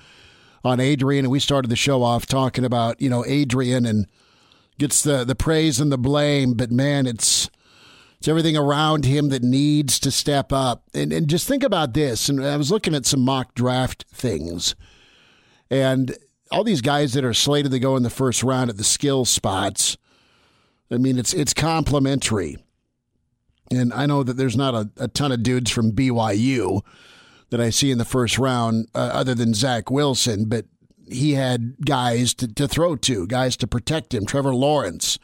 on Adrian. And we started the show off talking about you know Adrian and gets the the praise and the blame, but man, it's it's everything around him that needs to step up. And, and just think about this. And I was looking at some mock draft things. And all these guys that are slated to go in the first round at the skill spots, I mean, it's it's complimentary. And I know that there's not a, a ton of dudes from BYU that I see in the first round uh, other than Zach Wilson, but he had guys to, to throw to, guys to protect him. Trevor Lawrence,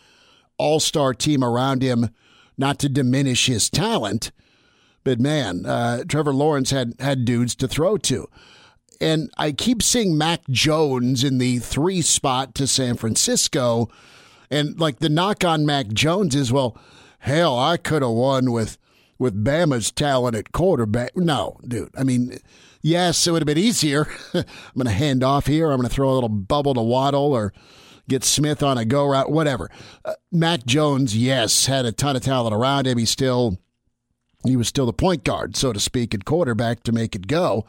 all star team around him not to diminish his talent, but man, uh, Trevor Lawrence had had dudes to throw to. And I keep seeing Mac Jones in the three spot to San Francisco. And like the knock on Mac Jones is, well, hell, I could have won with with Bama's talent at quarterback. No, dude. I mean, yes, it would have been easier. *laughs* I'm going to hand off here. I'm going to throw a little bubble to Waddle or get Smith on a go route, whatever. Uh, Mac Jones, yes, had a ton of talent around him. He still he was still the point guard, so to speak, at quarterback to make it go.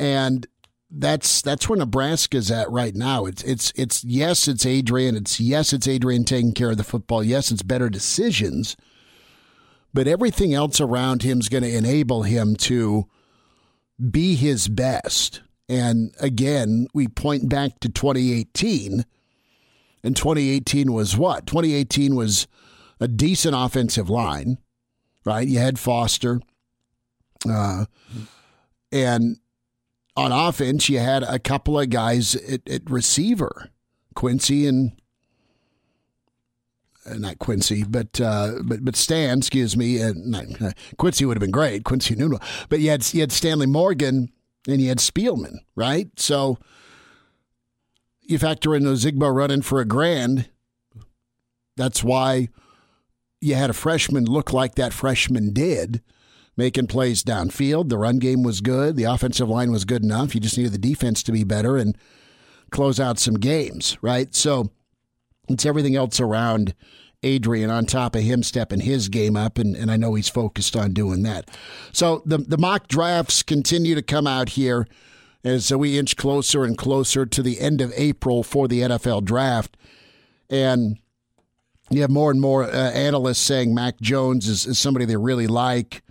And that's that's where Nebraska's at right now. It's it's it's yes, it's Adrian. It's yes, it's Adrian taking care of the football. Yes, it's better decisions. But everything else around him is going to enable him to be his best. And again, we point back to 2018 and 2018 was what? 2018 was a decent offensive line, right? You had Foster. Uh, and on offense, you had a couple of guys at, at receiver, Quincy and uh, not Quincy, but uh, but but Stan, excuse me, and uh, Quincy would have been great, Quincy Nuno, but you had you had Stanley Morgan and you had Spielman, right? So you factor in Ozigbo running for a grand. That's why you had a freshman look like that freshman did, making plays downfield. The run game was good. The offensive line was good enough. You just needed the defense to be better and close out some games, right? So it's everything else around Adrian on top of him stepping his game up, and, and I know he's focused on doing that. So the the mock drafts continue to come out here as we inch closer and closer to the end of April for the NFL draft, and you have more and more uh, analysts saying Mac Jones is, is somebody they really like,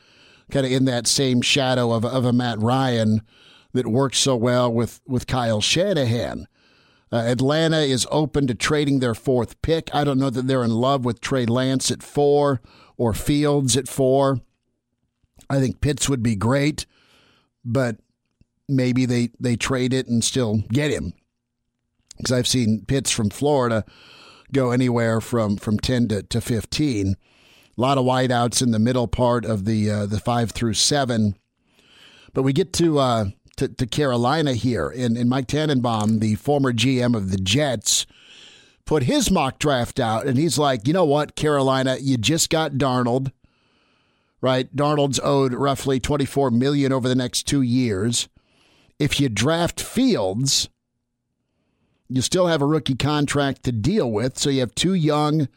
kind of in that same shadow of of a Matt Ryan that works so well with with Kyle Shanahan. Uh, Atlanta is open to trading their fourth pick. I don't know that they're in love with Trey Lance at four or Fields at four. I think Pitts would be great, but maybe they, they trade it and still get him. Because I've seen Pitts from Florida go anywhere from, from 10 to, to 15. A lot of wideouts in the middle part of the uh, the five through seven. But we get to uh, to, to Carolina here. And, and Mike Tannenbaum, the former GM of the Jets, put his mock draft out, and he's like, you know what, Carolina, you just got Darnold, right? Darnold's owed roughly 24 million over the next two years. If you draft Fields, you still have a rookie contract to deal with, so you have two young,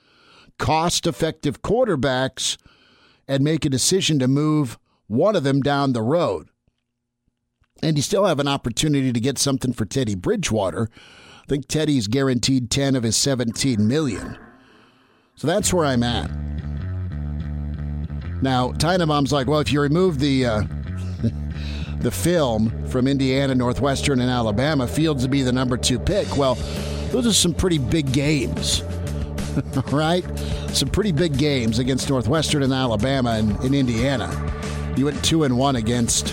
cost-effective quarterbacks, and make a decision to move one of them down the road and you still have an opportunity to get something for Teddy Bridgewater. I think Teddy's guaranteed 10 of his 17 million. So that's where I'm at. Now, Tannenbaum's like, well, if you remove the uh, *laughs* the film from Indiana, Northwestern, and Alabama, Fields would be the number two pick. Well, those are some pretty big games, *laughs* right? Some pretty big games against Northwestern and Alabama and in Indiana. You went two and one against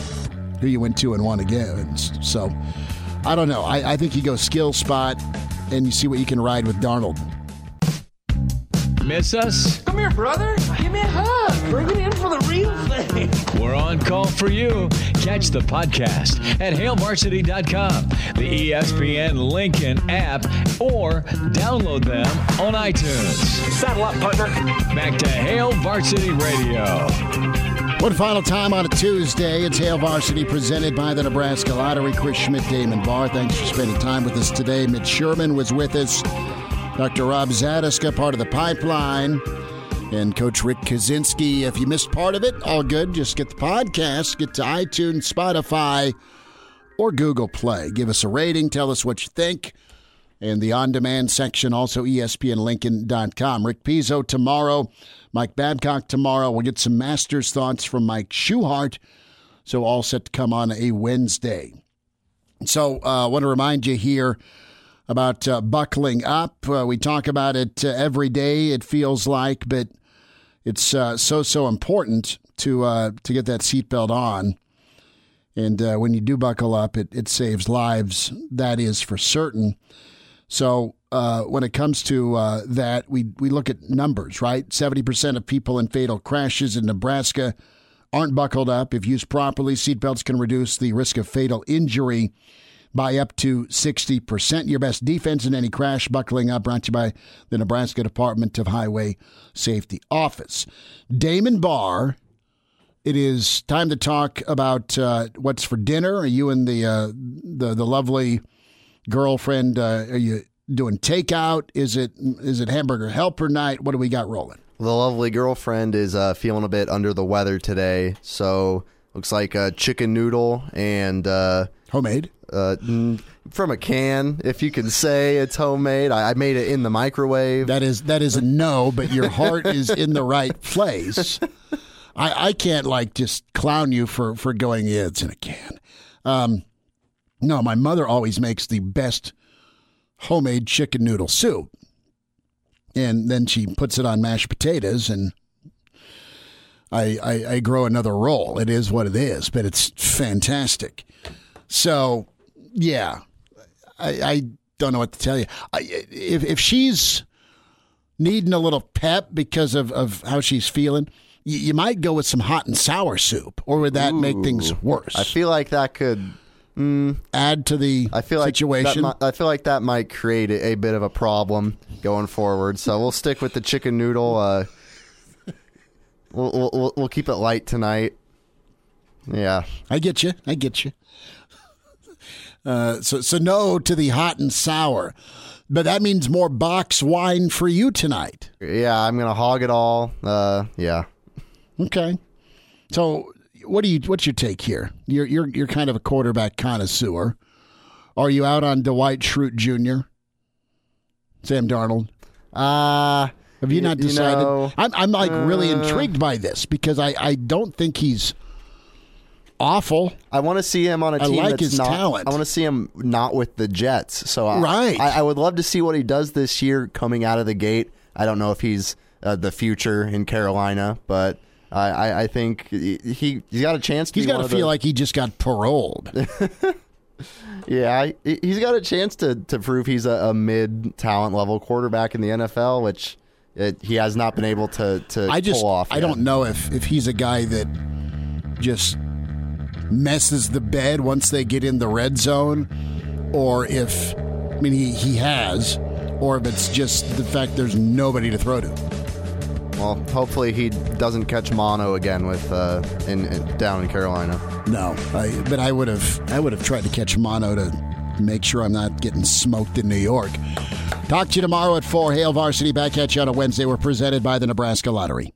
who you went two and one against. So I don't know. I, I think you go skill spot and you see what you can ride with Darnold. Miss us? Come here, brother. Give me a hug. Bring it in for the real thing. We're on call for you. Catch the podcast at hailvarsity.com, the ESPN Lincoln app, or download them on iTunes. Saddle up, partner. Back to Hail Varsity Radio. One final time on a Tuesday. It's Hail Varsity presented by the Nebraska Lottery. Chris Schmidt, Damon Barr. Thanks for spending time with us today. Mitch Sherman was with us. Dr. Rob Zatechka, part of the pipeline. And Coach Rick Kaczenski. If you missed part of it, all good. Just get the podcast, get to iTunes, Spotify, or Google Play. Give us a rating. Tell us what you think. And the on demand section, also ESPNLincoln.com. Rick Pizzo tomorrow. Mike Babcock tomorrow. We'll get some Masters thoughts from Mike Schuhart. So all set to come on a Wednesday. So I uh, want to remind you here about uh, buckling up. Uh, we talk about it uh, every day. It feels like, but it's uh, so so important to uh, to get that seatbelt on. And when you do buckle up, it, it saves lives. That is for certain. So uh, when it comes to uh, that, we we look at numbers, right? Seventy percent of people in fatal crashes in Nebraska aren't buckled up. If used properly, seatbelts can reduce the risk of fatal injury by up to 60%. Your best defense in any crash, buckling up, brought to you by the Nebraska Department of Highway Safety Office. Damon Barr, it is time to talk about uh, what's for dinner. Are you and the, uh, the, the lovely girlfriend, uh, are you doing takeout? Is it is it hamburger helper night? What do we got rolling? The lovely girlfriend is uh, feeling a bit under the weather today, so looks like a chicken noodle and uh, homemade. Uh, from a can, if you can say it's homemade. I, I, made it in the microwave. That is that is a no, but your heart is in the right place. I, I can't like just clown you for for going. Yeah, it's in a can. Um, no, my mother always makes the best homemade chicken noodle soup. And then she puts it on mashed potatoes and I, I, I grow another roll. It is what it is, but it's fantastic. So, yeah, I, I don't know what to tell you. I, if, if she's needing a little pep because of, of how she's feeling, you, you might go with some hot and sour soup, or would that Ooh, make things worse? I feel like that could add to the I feel like situation? That I feel like that might create a, a bit of a problem going forward. So we'll stick with the chicken noodle. Uh, we'll we'll- we'll keep it light tonight. Yeah. I get you. I get you. Uh, so, so no to the hot and sour, but that means more box wine for you tonight. Yeah, I'm gonna hog it all. Uh, yeah. Okay. So, what do you? What's your take here? You're you're you're kind of a quarterback connoisseur. Are you out on Dwight Schrute Jr., Sam Darnold? Uh Have you not you decided? know, I'm I'm like really uh, intrigued by this because I I don't think he's awful. I want to see him on a I team like that's his not. talent. I want to see him not with the Jets. So I, Right. I, I would love to see what he does this year coming out of the gate. I don't know if he's uh, the future in Carolina, but I, I, I think he he's got a chance to. He's be got one to of the- feel like he just got paroled. *laughs* Yeah, I- he- he's got a chance to, to prove he's a, a mid talent level quarterback in the NFL, which it, he has not been able to, to I just pull off. I yet. don't know if if he's a guy that just messes the bed once they get in the red zone, or if I mean he he has, or if it's just the fact there's nobody to throw to. Well, hopefully he doesn't catch mono again with uh, in, in down in Carolina. No, I, but I would have I would have tried to catch mono to make sure I'm not getting smoked in New York. Talk to you tomorrow at four. Hail Varsity back at you on a Wednesday. We're presented by the Nebraska Lottery.